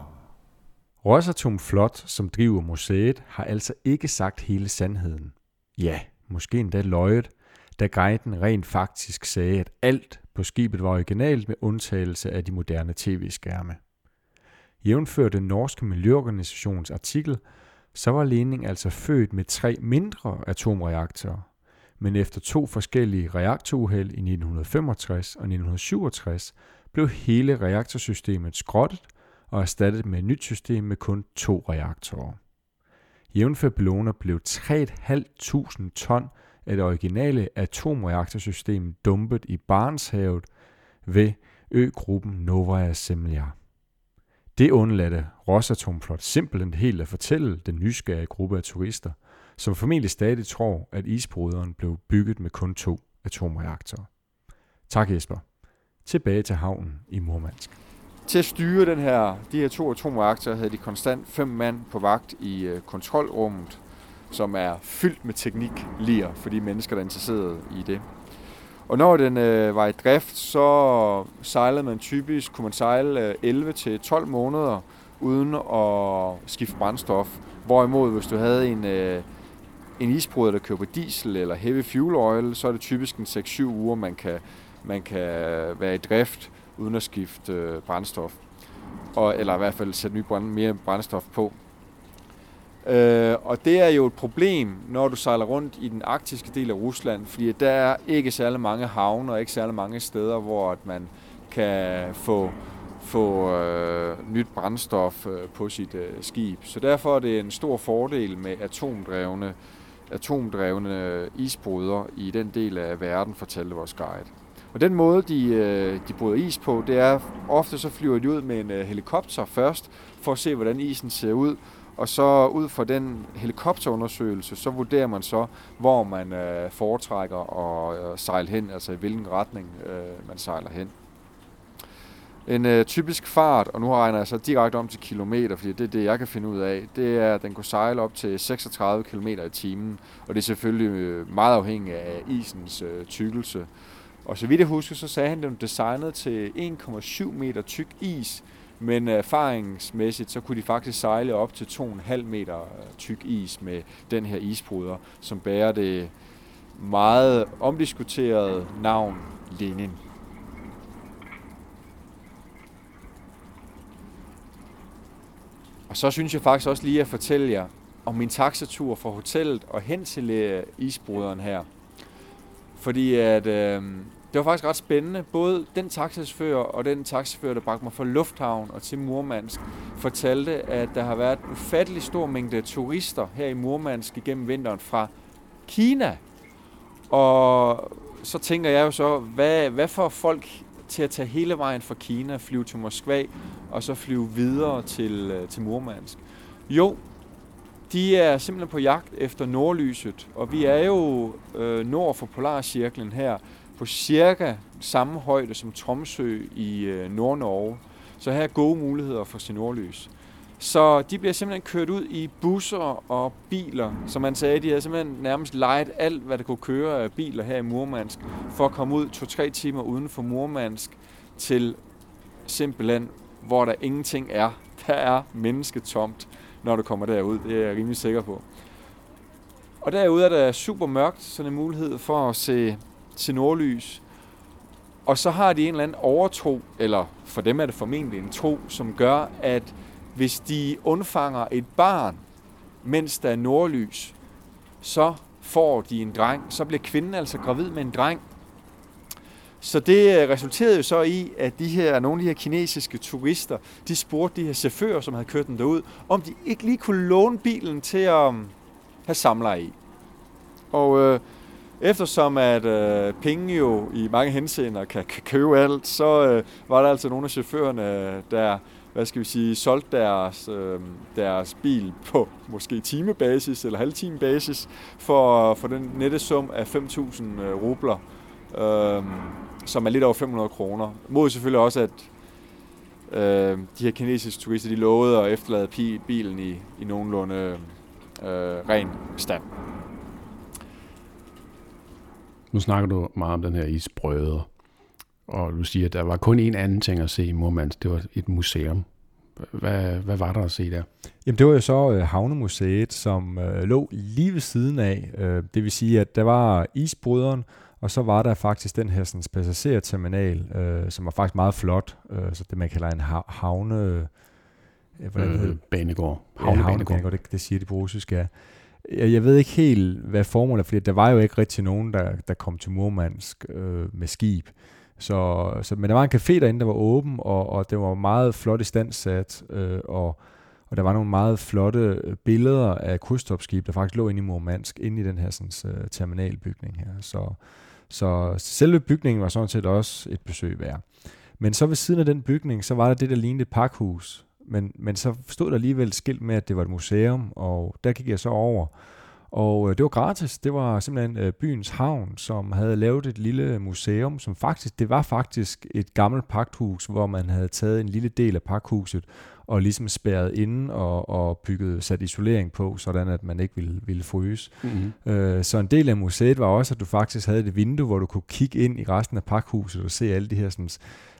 Rosatom Flot, som driver museet, har altså ikke sagt hele sandheden. Ja, måske endda løjet, da guiden rent faktisk sagde, at alt på skibet var originalt med undtagelse af de moderne tv-skærme. Jævnfør den norske miljøorganisations artikel, så var Lening altså født med tre mindre atomreaktorer, men efter to forskellige reaktoruheld i 1965 og 1967 blev hele reaktorsystemet skrottet og erstattet med et nyt system med kun to reaktorer. Jævnfør Bellona blev 3.500 ton af det originale atomreaktorsystem dumpet i Barentshavet ved øgruppen Novaya Zemlya. Det undladte Rosatomflot simpelthen helt at fortælle den nysgerrige gruppe af turister, som formentlig stadig tror, at isbryderen blev bygget med kun to atomreaktorer. Tak Jesper. Tilbage til havnen i Murmansk. Til at styre den her, de her to atomreaktorer havde de konstant fem mand på vagt i øh, kontrolrummet, som er fyldt med tekniklier for de mennesker, der er interesseret i det. Og når den øh, var i drift, så sejlede man typisk, kunne man sejle øh, 11-12 måneder uden at skifte brændstof. Hvorimod, hvis du havde en, øh, en isbryder, der kører på diesel eller heavy fuel oil, så er det typisk en 6-7 uger, man kan, man kan være i drift uden at skifte øh, brændstof. Og, eller i hvert fald sætte ny brænd, mere brændstof på. Øh, og det er jo et problem, når du sejler rundt i den arktiske del af Rusland, fordi der er ikke særlig mange havne og ikke særlig mange steder, hvor at man kan få, få øh, nyt brændstof øh, på sit øh, skib. Så derfor er det en stor fordel med atomdrevne, atomdrevne øh, isbryder i den del af verden, fortalte vores guide. Og den måde, de, øh, de bryder is på, det er ofte så flyver de ud med en øh, helikopter først, for at se, hvordan isen ser ud, og så ud fra den helikopterundersøgelse, så vurderer man så, hvor man øh, foretrækker at øh, sejle hen, altså i hvilken retning øh, man sejler hen. En øh, typisk fart, og nu regner jeg så direkte om til kilometer, fordi det er det, jeg kan finde ud af, det er, at den kunne sejle op til 36 km i timen, og det er selvfølgelig øh, meget afhængigt af isens øh, tykkelse. Og så vidt jeg husker, så sagde han, at den designet til 1,7 meter tyk is, men erfaringsmæssigt, så kunne de faktisk sejle op til 2,5 meter øh, tyk is med den her isbryder, som bærer det meget omdiskuterede navn Lenin. Og så synes jeg faktisk også lige at fortælle jer om min taxatur fra hotellet og hen til øh, isbruderen her. Fordi at øh, det var faktisk ret spændende. Både den taxachauffør og den taxachauffør, der bragte mig fra Lufthavn og til Murmansk, fortalte, at der har været en ufattelig stor mængde turister her i Murmansk igennem vinteren fra Kina. Og så tænker jeg jo så, hvad, hvad får folk til at tage hele vejen fra Kina, flyve til Moskva og så flyve videre til, øh, til Murmansk? Jo, de er simpelthen på jagt efter nordlyset, og vi er jo øh, nord for Polarcirklen her, på cirka samme højde som Tromsø i øh, Nord-Norge. Så her er gode muligheder for sin nordlys. Så de bliver simpelthen kørt ud i busser og biler. Som man sagde, de havde simpelthen nærmest lejet alt, hvad der kunne køre af biler her i Murmansk, for at komme ud to-tre timer uden for Murmansk til simpelthen, hvor der ingenting er. Der er mennesketomt, når du kommer derud. Det er jeg rimelig sikker på. Og derude er der super mørkt, så det er mulighed for at se, til nordlys. Og så har de en eller anden overtro, eller for dem er det formentlig en tro, som gør, at hvis de undfanger et barn, mens der er nordlys, så får de en dreng. Så bliver kvinden altså gravid med en dreng. Så det øh, resulterede jo så i, at de her, nogle af de her kinesiske turister, de spurgte de her chauffører, som havde kørt dem derud, om de ikke lige kunne låne bilen til at um, have samler i. Og øh, eftersom at øh, penge jo i mange henseender kan, kan købe alt, så øh, var der altså nogle af chaufførerne, der hvad skal vi sige, solgte deres, øh, deres bil på måske timebasis eller halvtimebasis for, for den nette sum af 5.000 øh, rubler, øh, som er lidt over 500 kroner. Mod selvfølgelig også, at øh, de her kinesiske turister, de lovede at efterlade bilen i, i nogenlunde øh, ren stand. Nu snakker du meget om den her isbrøde, og du siger, at der var kun en anden ting at se i Murmans, det var et museum. Hvad, hvad var der at se der? Jamen det var jo så øh, Havnemuseet, som øh, lå lige ved siden af. Øh, det vil sige, at der var isbryderen, og så var der faktisk den her sådan, passagerterminal, øh, som var faktisk meget flot. Øh, så det man kalder en ha- havne... Øh, hvordan øh, banegård. Havnebanegård, ja, det, det siger de på russisk, ja. Jeg, jeg ved ikke helt, hvad formålet er, fordi der var jo ikke rigtig nogen, der, der kom til Murmansk øh, med skib. Så, så, men der var en café derinde, der var åben, og, og det var meget flot istandsat, øh, og, og der var nogle meget flotte øh, billeder af krydstopskib, der faktisk lå inde i Murmansk, inde i den her sådan, uh, terminalbygning her. Så, så selve bygningen var sådan set også et besøg værd. Men så ved siden af den bygning, så var der det, der lignede et pakhus. Men, men så stod der alligevel skilt med, at det var et museum, og der gik jeg så over. Og øh, det var gratis. Det var simpelthen øh, byens havn, som havde lavet et lille museum, som faktisk, det var faktisk et gammelt pakthus, hvor man havde taget en lille del af pakhuset og ligesom spærret inde og, og bygget, sat isolering på, sådan at man ikke ville, ville fryse. Mm-hmm. Øh, så en del af museet var også, at du faktisk havde et vindue, hvor du kunne kigge ind i resten af pakhuset og se alle de her sådan,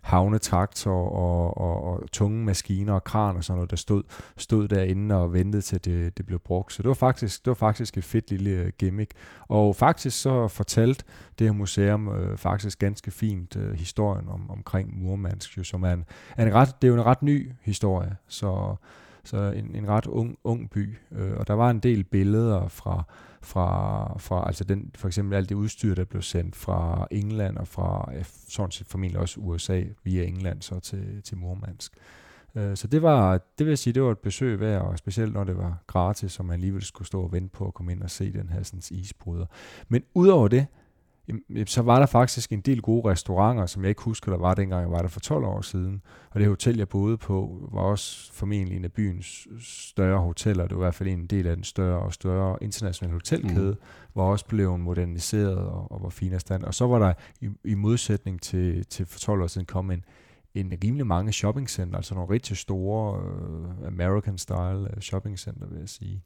havnetraktor og, og, og tunge maskiner og kran og sådan noget, der stod, stod derinde og ventede til det, det blev brugt. Så det var, faktisk, det var faktisk et fedt lille øh, gimmick. Og faktisk så fortalte det her museum øh, faktisk ganske fint øh, historien om, omkring Murmansk, jo, som er en, er en ret, det er jo en ret ny historie, så, så en, en ret ung, ung by. Øh, og der var en del billeder fra fra, fra altså den, for eksempel alt det udstyr, der blev sendt fra England og fra ja, sådan set formentlig også USA via England så til, til Murmansk. Øh, så det var, det vil sige, det var et besøg værd, og specielt når det var gratis, så man alligevel skulle stå og vente på at komme ind og se den her sådan, isbryder. Men udover det, så var der faktisk en del gode restauranter, som jeg ikke husker, der var dengang jeg var der for 12 år siden. Og det hotel, jeg boede på, var også formentlig en af byens større hoteller. Det var i hvert fald en del af den større og større internationale hotelkæde, mm. var også blevet moderniseret og, og var fin af stand. Og så var der i, i modsætning til, til for 12 år siden kom en, en rimelig mange shoppingcenter, altså nogle rigtig store uh, American style øh, shoppingcenter, vil jeg sige,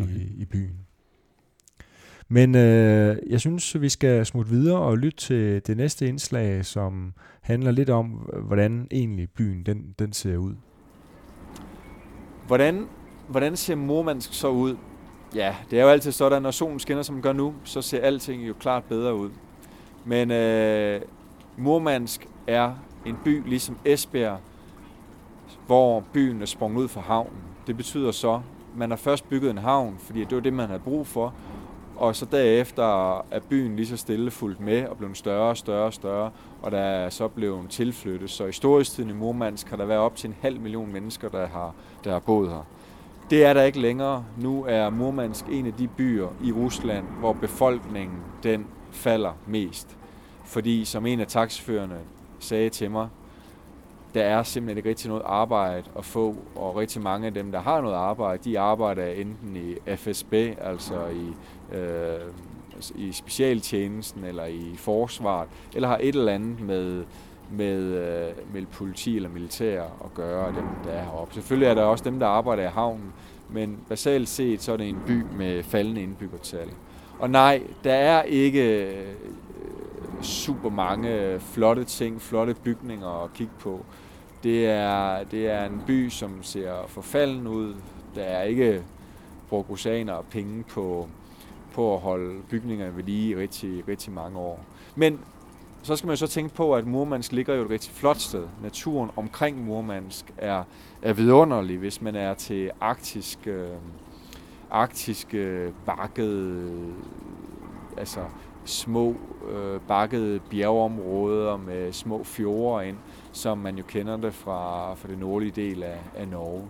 okay. i, i byen. Men øh, jeg synes, vi skal smutte videre og lytte til det næste indslag, som handler lidt om, hvordan egentlig byen den, den ser ud. Hvordan, hvordan ser Murmansk så ud? Ja, det er jo altid sådan, når solen skinner, som den gør nu, så ser alting jo klart bedre ud. Men øh, Murmansk er en by ligesom Esbjerg, hvor byen er sprunget ud fra havnen. Det betyder så, man har først bygget en havn, fordi det var det, man havde brug for, og så derefter er byen lige så stille fuldt med og blevet større og større og større, og der er så blevet tilflyttet. Så i storhedstiden i Murmansk har der været op til en halv million mennesker, der har, der har boet her. Det er der ikke længere. Nu er Murmansk en af de byer i Rusland, hvor befolkningen den falder mest. Fordi som en af taxiførerne sagde til mig, der er simpelthen ikke rigtig noget arbejde at få, og rigtig mange af dem, der har noget arbejde, de arbejder enten i FSB, altså i, øh, i specialtjenesten eller i forsvaret, eller har et eller andet med, med, øh, med politi eller militær at gøre, dem der er heroppe. Selvfølgelig er der også dem, der arbejder i havnen, men basalt set så er det en by med faldende indbyggertal. Og nej, der er ikke øh, super mange flotte ting, flotte bygninger at kigge på. Det er, det er en by, som ser forfalden ud. Der er ikke brugt oceaner og penge på, på at holde bygningerne ved lige i rigtig, rigtig mange år. Men så skal man så tænke på, at Murmansk ligger jo et rigtig flot sted. Naturen omkring Murmansk er, er vidunderlig, hvis man er til arktisk, øh, arktisk øh, bakkede, altså små øh, bakkede bjergeområder med små fjorde ind, som man jo kender det fra, fra det nordlige del af, af Norge.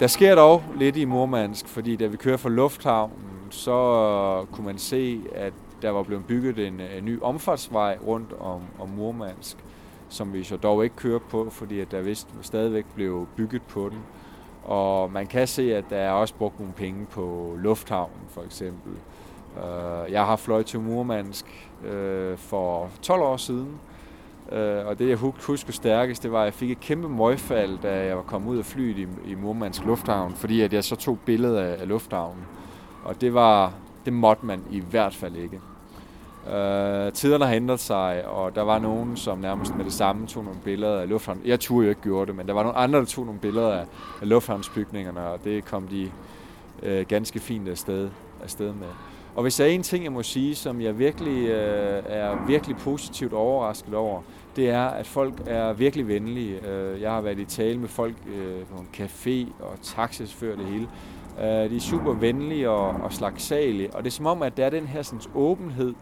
Der sker dog lidt i Murmansk, fordi da vi kører fra lufthavnen, så kunne man se, at der var blevet bygget en, en ny omfartsvej rundt om, om Murmansk, som vi så dog ikke kører på, fordi at der vist stadigvæk blev bygget på den. Og man kan se, at der er også brugt nogle penge på lufthavnen, for eksempel. Uh, jeg har fløjet til Murmansk uh, for 12 år siden, uh, og det jeg husker stærkest, det var, at jeg fik et kæmpe møgfald, da jeg var kommet ud af flyet i, i Murmansk Lufthavn, fordi at jeg så tog billeder af, af lufthavnen. Og det var, det måtte man i hvert fald ikke. Uh, tiderne har ændret sig, og der var nogen, som nærmest med det samme tog nogle billeder af lufthavnen. Jeg turde jo ikke gøre det, men der var nogle andre, der tog nogle billeder af, af lufthavnsbygningerne, og det kom de uh, ganske fint afsted, afsted med. Og hvis der er en ting, jeg må sige, som jeg virkelig øh, er virkelig positivt overrasket over, det er, at folk er virkelig venlige. Øh, jeg har været i tale med folk øh, på en café og taxichauffør det hele. Øh, de er super venlige og, og slagsalige, og det er som om, at der er den her sådan, åbenhed,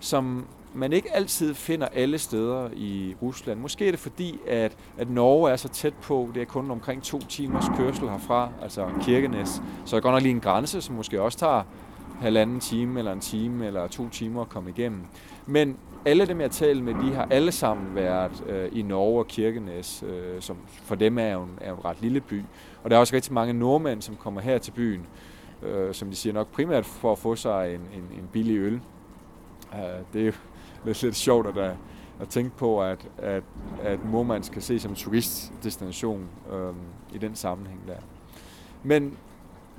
som man ikke altid finder alle steder i Rusland. Måske er det fordi, at, at Norge er så tæt på, det er kun omkring to timers kørsel herfra, altså Kirkenes. Så er godt nok lige en grænse, som måske også tager halvanden time, eller en time, eller to timer at komme igennem. Men alle dem, jeg taler med, de har alle sammen været øh, i Norge og Kirkenes, øh, som for dem er jo, en, er jo en ret lille by. Og der er også rigtig mange nordmænd, som kommer her til byen, øh, som de siger nok primært for at få sig en, en, en billig øl. Uh, det er jo lidt, lidt sjovt at, øh, at tænke på, at, at, at Murmansk kan se som en turistdestination øh, i den sammenhæng der. Men,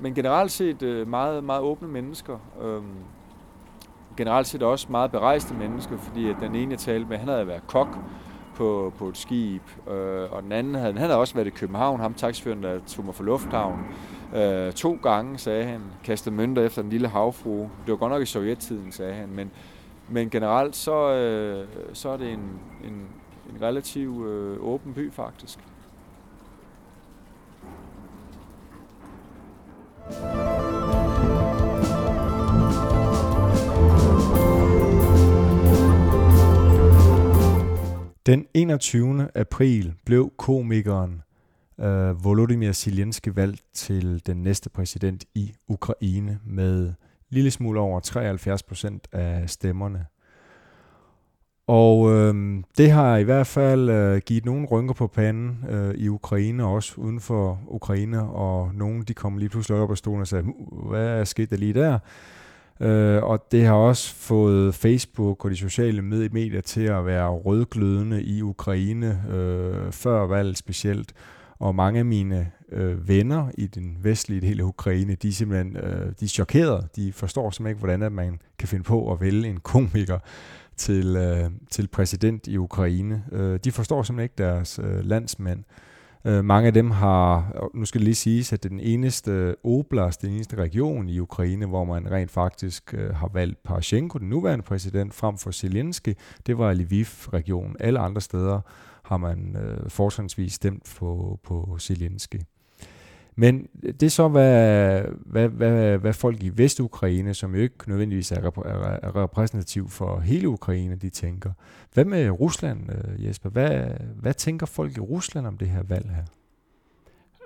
men generelt set øh, meget, meget åbne mennesker. Øh, generelt set også meget berejste mennesker, fordi at den ene, jeg talte med, han havde været kok på, på et skib, øh, og den anden havde, han havde også været i København, ham taxiføren, der tog mig fra lufthavnen. Øh, to gange, sagde han, kastede mønter efter den lille havfrue. Det var godt nok i sovjettiden, sagde han, men men generelt så, øh, så er det en, en, en relativ øh, åben by faktisk. Den 21. april blev komikeren øh, Volodymyr Zelensky valgt til den næste præsident i Ukraine med lille smule over 73 procent af stemmerne. Og øh, det har i hvert fald øh, givet nogle rynker på panden øh, i Ukraine, også uden for Ukraine, og nogen de kom lige pludselig op af stolen og sagde, hvad er sket der lige der? Øh, og det har også fået Facebook og de sociale medier til at være rødglødende i Ukraine, øh, før valget specielt. Og mange af mine øh, venner i den vestlige del af Ukraine, de er simpelthen øh, de er chokeret. De forstår simpelthen ikke, hvordan at man kan finde på at vælge en komiker til, øh, til præsident i Ukraine. Øh, de forstår simpelthen ikke deres øh, landsmænd. Øh, Øh, mange af dem har, nu skal det lige siges, at det den eneste oblast, den eneste region i Ukraine, hvor man rent faktisk øh, har valgt Poroshenko, den nuværende præsident, frem for Zelensky. Det var Lviv-regionen. Alle andre steder har man øh, fortrinsvis stemt på, på Zelensky. Men det er så, hvad, hvad, hvad, hvad folk i Vestukraine, som jo ikke nødvendigvis er, rep- er repræsentativ for hele Ukraine, de tænker. Hvad med Rusland, øh, Jesper? Hvad, hvad tænker folk i Rusland om det her valg her?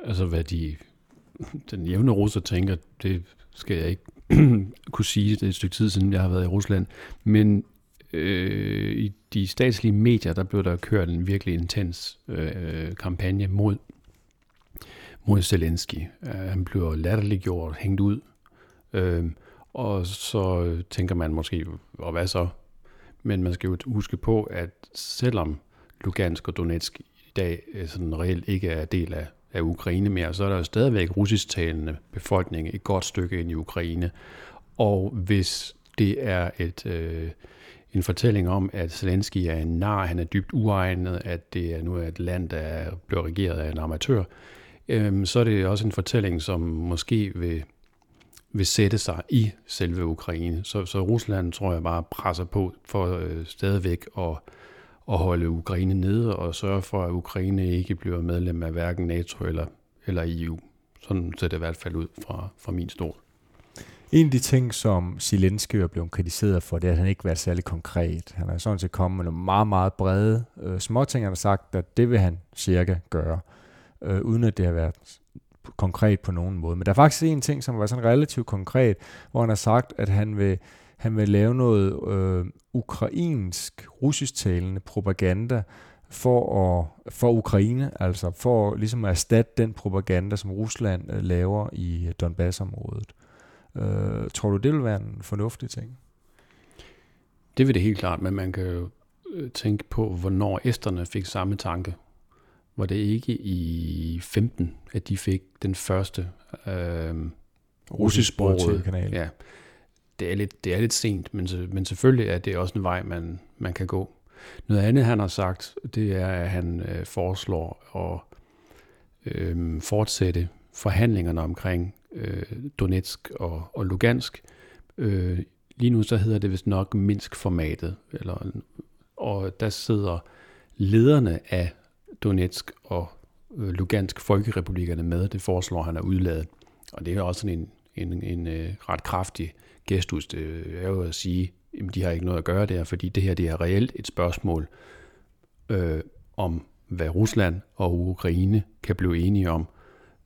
Altså, hvad de, den jævne russer tænker, det skal jeg ikke kunne sige. Det er et stykke tid siden, jeg har været i Rusland. Men øh, i de statslige medier, der blev der kørt en virkelig intens øh, øh kampagne mod mod Zelensky. Øh, han bliver latterliggjort, hængt ud. Uh, og så tænker man måske, og hvad så? Men man skal jo huske på, at selvom Lugansk og Donetsk i dag øh, sådan reelt ikke er del af, af Ukraine mere, så er der jo stadigvæk russisktalende befolkning et godt stykke ind i Ukraine. Og hvis det er et, øh, en fortælling om, at Zelensky er en nar, han er dybt uegnet, at det er nu et land, der bliver regeret af en amatør, øhm, så er det også en fortælling, som måske vil, vil sætte sig i selve Ukraine. Så, så Rusland, tror jeg, bare presser på for øh, stadigvæk at, at holde Ukraine nede og sørge for, at Ukraine ikke bliver medlem af hverken NATO eller, eller EU. Sådan ser det i hvert fald ud fra, fra min stol. En af de ting, som Zelensky er blevet kritiseret for, det er, at han ikke har været særlig konkret. Han er sådan set kommet med nogle meget, meget brede øh, småting, han har sagt, at det vil han cirka gøre øh, uden at det har været konkret på nogen måde. Men der er faktisk en ting, som var sådan relativt konkret, hvor han har sagt, at han vil, han vil lave noget øh, ukrainsk, russisktalende propaganda for, at, for Ukraine, altså for ligesom at erstatte den propaganda, som Rusland øh, laver i Donbass-området. Øh, tror du, det vil være en fornuftig ting? Det vil det helt klart, men man kan jo øh, tænke på, hvornår æsterne fik samme tanke var det ikke i 15, at de fik den første øh, russisksprogede kanal. Ja, det er lidt, det er lidt sent, men, men selvfølgelig er det også en vej, man, man kan gå. Noget andet, han har sagt, det er, at han øh, foreslår at øh, fortsætte forhandlingerne omkring øh, Donetsk og, og Lugansk. Øh, lige nu så hedder det vist nok Minsk-formatet, eller, og der sidder lederne af Donetsk og øh, Lugansk folkerepublikkerne med. Det foreslår han at udlade. Og det er også sådan en, en, en, en øh, ret kraftig gestus. Det er jo at sige, at de har ikke noget at gøre der, fordi det her det er reelt et spørgsmål øh, om, hvad Rusland og Ukraine kan blive enige om.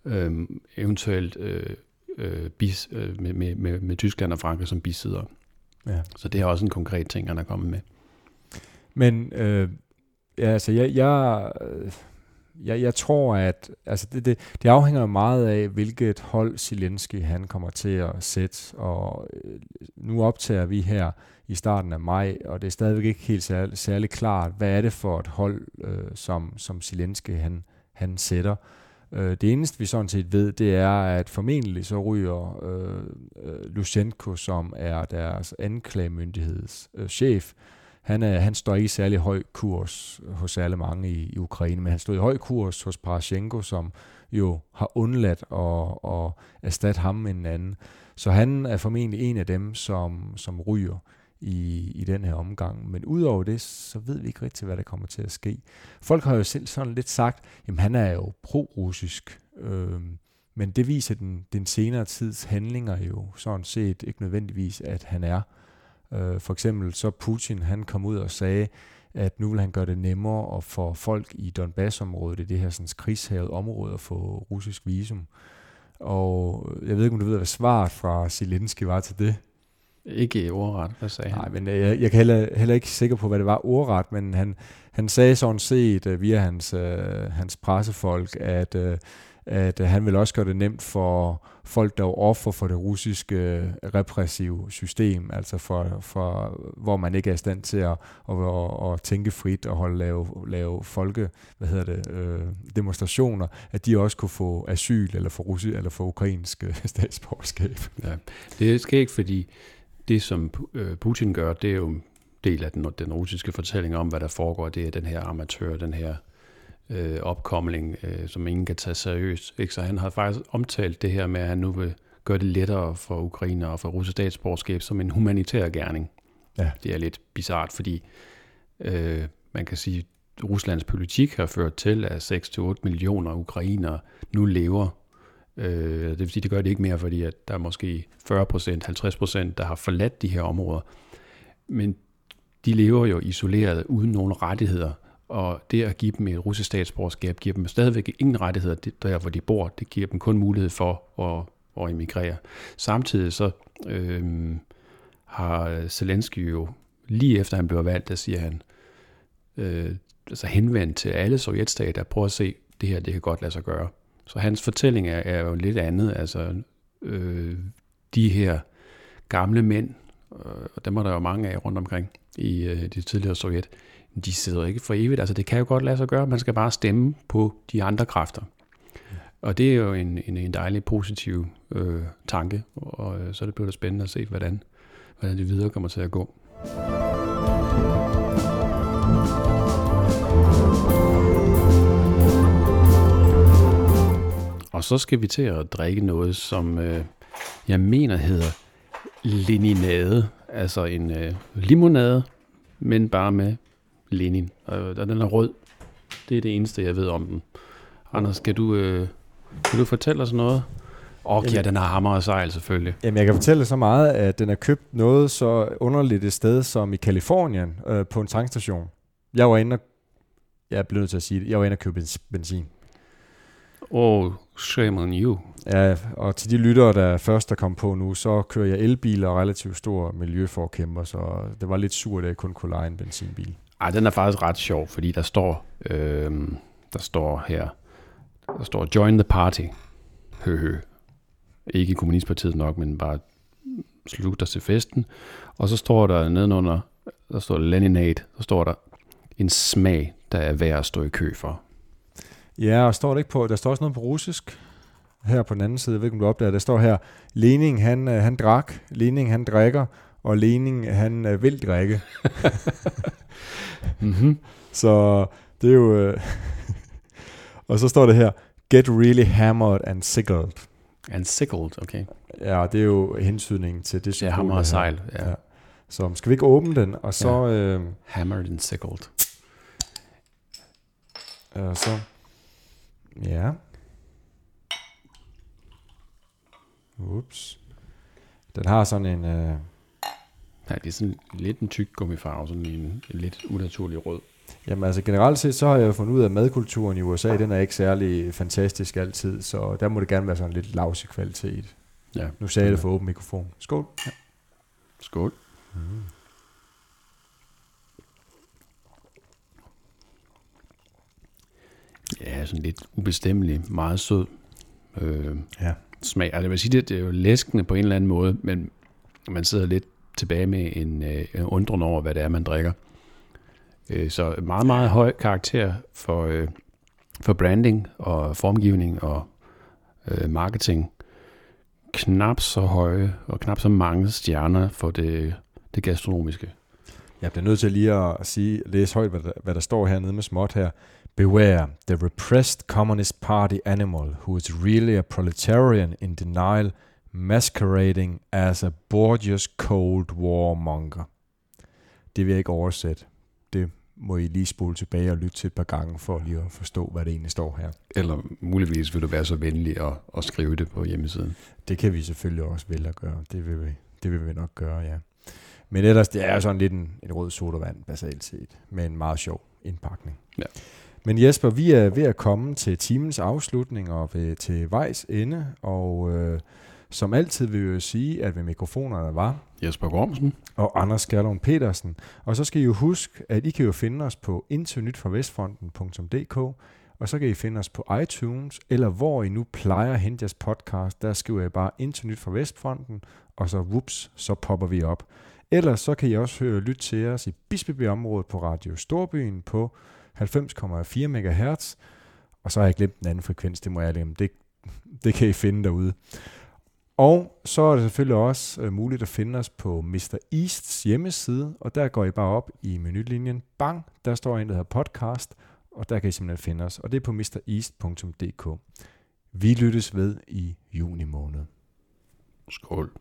Øh, eventuelt øh, øh, bis, øh, med, med, med, med Tyskland og Frankrig som bisidder. Ja. Så det er også en konkret ting, han er kommet med. Men øh, Ja, altså jeg, jeg, øh, jeg, jeg tror, at altså det, det, det afhænger meget af, hvilket hold Zelensky han kommer til at sætte. Og øh, nu optager vi her i starten af maj, og det er stadigvæk ikke helt særlig, særlig klart, hvad er det for et hold, øh, som, som Zelensky han, han sætter. Øh, det eneste, vi sådan set ved, det er, at formentlig så ryger øh, øh, Lushenko, som er deres anklagemyndigheds øh, chef, han, er, han står ikke i særlig høj kurs hos alle mange i, i Ukraine, men han stod i høj kurs hos Parashenko, som jo har undladt at, at erstatte ham med en anden. Så han er formentlig en af dem, som, som ryger i, i den her omgang. Men udover det, så ved vi ikke rigtig, hvad der kommer til at ske. Folk har jo selv sådan lidt sagt, jamen han er jo pro-russisk, øh, men det viser den, den senere tids handlinger jo sådan set ikke nødvendigvis, at han er. Øh, for eksempel så Putin, han kom ud og sagde, at nu vil han gøre det nemmere at få folk i Donbass-området, i det her sådan, krigshavet område, at få russisk visum. Og jeg ved ikke, om du ved, hvad svaret fra Zelensky var til det. Ikke ordret, hvad sagde han? Nej, men jeg, jeg kan heller, heller ikke sikker på, hvad det var ordret, men han, han sagde sådan set uh, via hans, uh, hans pressefolk, at uh, at øh, han vil også gøre det nemt for folk, der er offer for det russiske øh, repressive system, altså for, for hvor man ikke er i stand til at, at, at, at tænke frit og holde lave, lave folke, hvad hedder det, øh, demonstrationer, at de også kunne få asyl eller få russisk eller få ukrainsk øh, statsborgerskab. Ja, det sker ikke, fordi det, som øh, Putin gør, det er jo del af den, den russiske fortælling om, hvad der foregår. Det er den her amatør, den her øh, opkomling, øh, som ingen kan tage seriøst. Ikke? Så han har faktisk omtalt det her med, at han nu vil gøre det lettere for Ukraine og for russisk statsborgerskab som en humanitær gerning. Ja. Det er lidt bizart, fordi øh, man kan sige, at Ruslands politik har ført til, at 6-8 millioner ukrainere nu lever. Øh, det vil sige, det gør det ikke mere, fordi at der er måske 40 procent, 50 procent, der har forladt de her områder. Men de lever jo isoleret uden nogen rettigheder, og det at give dem et russisk statsborgerskab giver dem stadigvæk ingen rettigheder der, hvor de bor. Det giver dem kun mulighed for at, at emigrere. Samtidig så øh, har Zelensky jo, lige efter han blev valgt, der siger han, øh, altså henvendt til alle sovjetstater, prøv at se, det her, det kan godt lade sig gøre. Så hans fortælling er, er jo lidt andet, altså øh, de her gamle mænd, øh, og dem er der jo mange af rundt omkring i øh, det tidligere Sovjet, de sidder ikke for evigt. Altså det kan jo godt lade sig gøre, man skal bare stemme på de andre kræfter. Og det er jo en, en, en dejlig positiv øh, tanke, og øh, så er det blevet spændende at se, hvordan, hvordan det videre kommer til at gå. Og så skal vi til at drikke noget, som øh, jeg mener hedder leninade, altså en øh, limonade, men bare med Lenin. Og den er rød. Det er det eneste, jeg ved om den. Anders, skal du, øh, kan du fortælle os noget? Og ja, den har hammer og sejl selvfølgelig. Jamen, jeg kan fortælle så meget, at den er købt noget så underligt et sted som i Kalifornien øh, på en tankstation. Jeg var inde og, jeg bliver nødt til at sige det, jeg var inde og købe benzin. Oh, shame on you. Ja, og til de lyttere, der først der kom på nu, så kører jeg elbiler og relativt stor miljøforkæmper, så det var lidt surt, at jeg kun kunne lege en benzinbil. Ej, den er faktisk ret sjov, fordi der står, øh, der står her, der står join the party. Hø, hø. Ikke kommunistpartiet nok, men bare slut dig til festen. Og så står der nedenunder, der står Leninade, så står der en smag, der er værd at stå i kø for. Ja, og står det ikke på, der står også noget på russisk her på den anden side, jeg ved ikke om du opdager, der står her, Lening han, øh, han drak, Lening han drikker, og Lening han øh, vil drikke. mm-hmm. Så det er jo... Øh, og så står det her, get really hammered and sickled. And sickled, okay. Ja, det er jo hensydning til det symbol. Ja, hammer og sejl, ja. ja. Så skal vi ikke åbne den, og så... Ja. Øh, hammered and sickled. Og så... Ja. Ups. Den har sådan en... Øh, Ja, det er sådan lidt en tyk gummifarve, sådan en, en lidt unaturlig rød. Jamen altså generelt set, så har jeg fundet ud af, at madkulturen i USA, den er ikke særlig fantastisk altid, så der må det gerne være sådan lidt lavs kvalitet. Ja. Nu sagde jeg det for åben mikrofon. Skål. Ja. Skål. Mm. Ja, sådan lidt ubestemmelig, meget sød øh, ja. smag. Altså, jeg vil sige, det, det er jo læskende på en eller anden måde, men man sidder lidt tilbage med en, øh, en undren over, hvad det er, man drikker. Øh, så meget, meget høj karakter for, øh, for branding og formgivning og øh, marketing. Knap så høje og knap så mange stjerner for det, det gastronomiske. Jeg bliver nødt til lige at sige, læse højt, hvad der, hvad der står hernede med småt her. Beware, the repressed Communist Party animal, who is really a proletarian in denial, masquerading as a Borgias Cold War monger. Det vil jeg ikke oversætte. Det må I lige spole tilbage og lytte til et par gange, for lige at forstå, hvad det egentlig står her. Eller muligvis vil du være så venlig at, at skrive det på hjemmesiden. Det kan vi selvfølgelig også vælge at gøre. Det vil vi, det vil vi nok gøre, ja. Men ellers, det er sådan lidt en, en rød sodavand, basalt set, med en meget sjov indpakning. Ja. Men Jesper, vi er ved at komme til timens afslutning og ved, til vejs ende, og øh, som altid vil jeg sige, at ved mikrofonerne var Jesper Gormsen og Anders Gerlund Petersen. Og så skal I jo huske, at I kan jo finde os på internytfravestfronten.dk, og så kan I finde os på iTunes, eller hvor I nu plejer at hente jeres podcast. Der skriver I bare Internyt fra Vestfronten, og så whoops, så popper vi op. Ellers så kan I også høre lytte til os i Bispeby-området på Radio Storbyen på 90,4 MHz. Og så har jeg glemt den anden frekvens, det må jeg glemme. Det, det kan I finde derude. Og så er det selvfølgelig også øh, muligt at finde os på Mr. Easts hjemmeside, og der går I bare op i menulinjen. Bang, der står en, der hedder podcast, og der kan I simpelthen finde os. Og det er på mreast.dk. Vi lyttes ved i juni måned. Skål.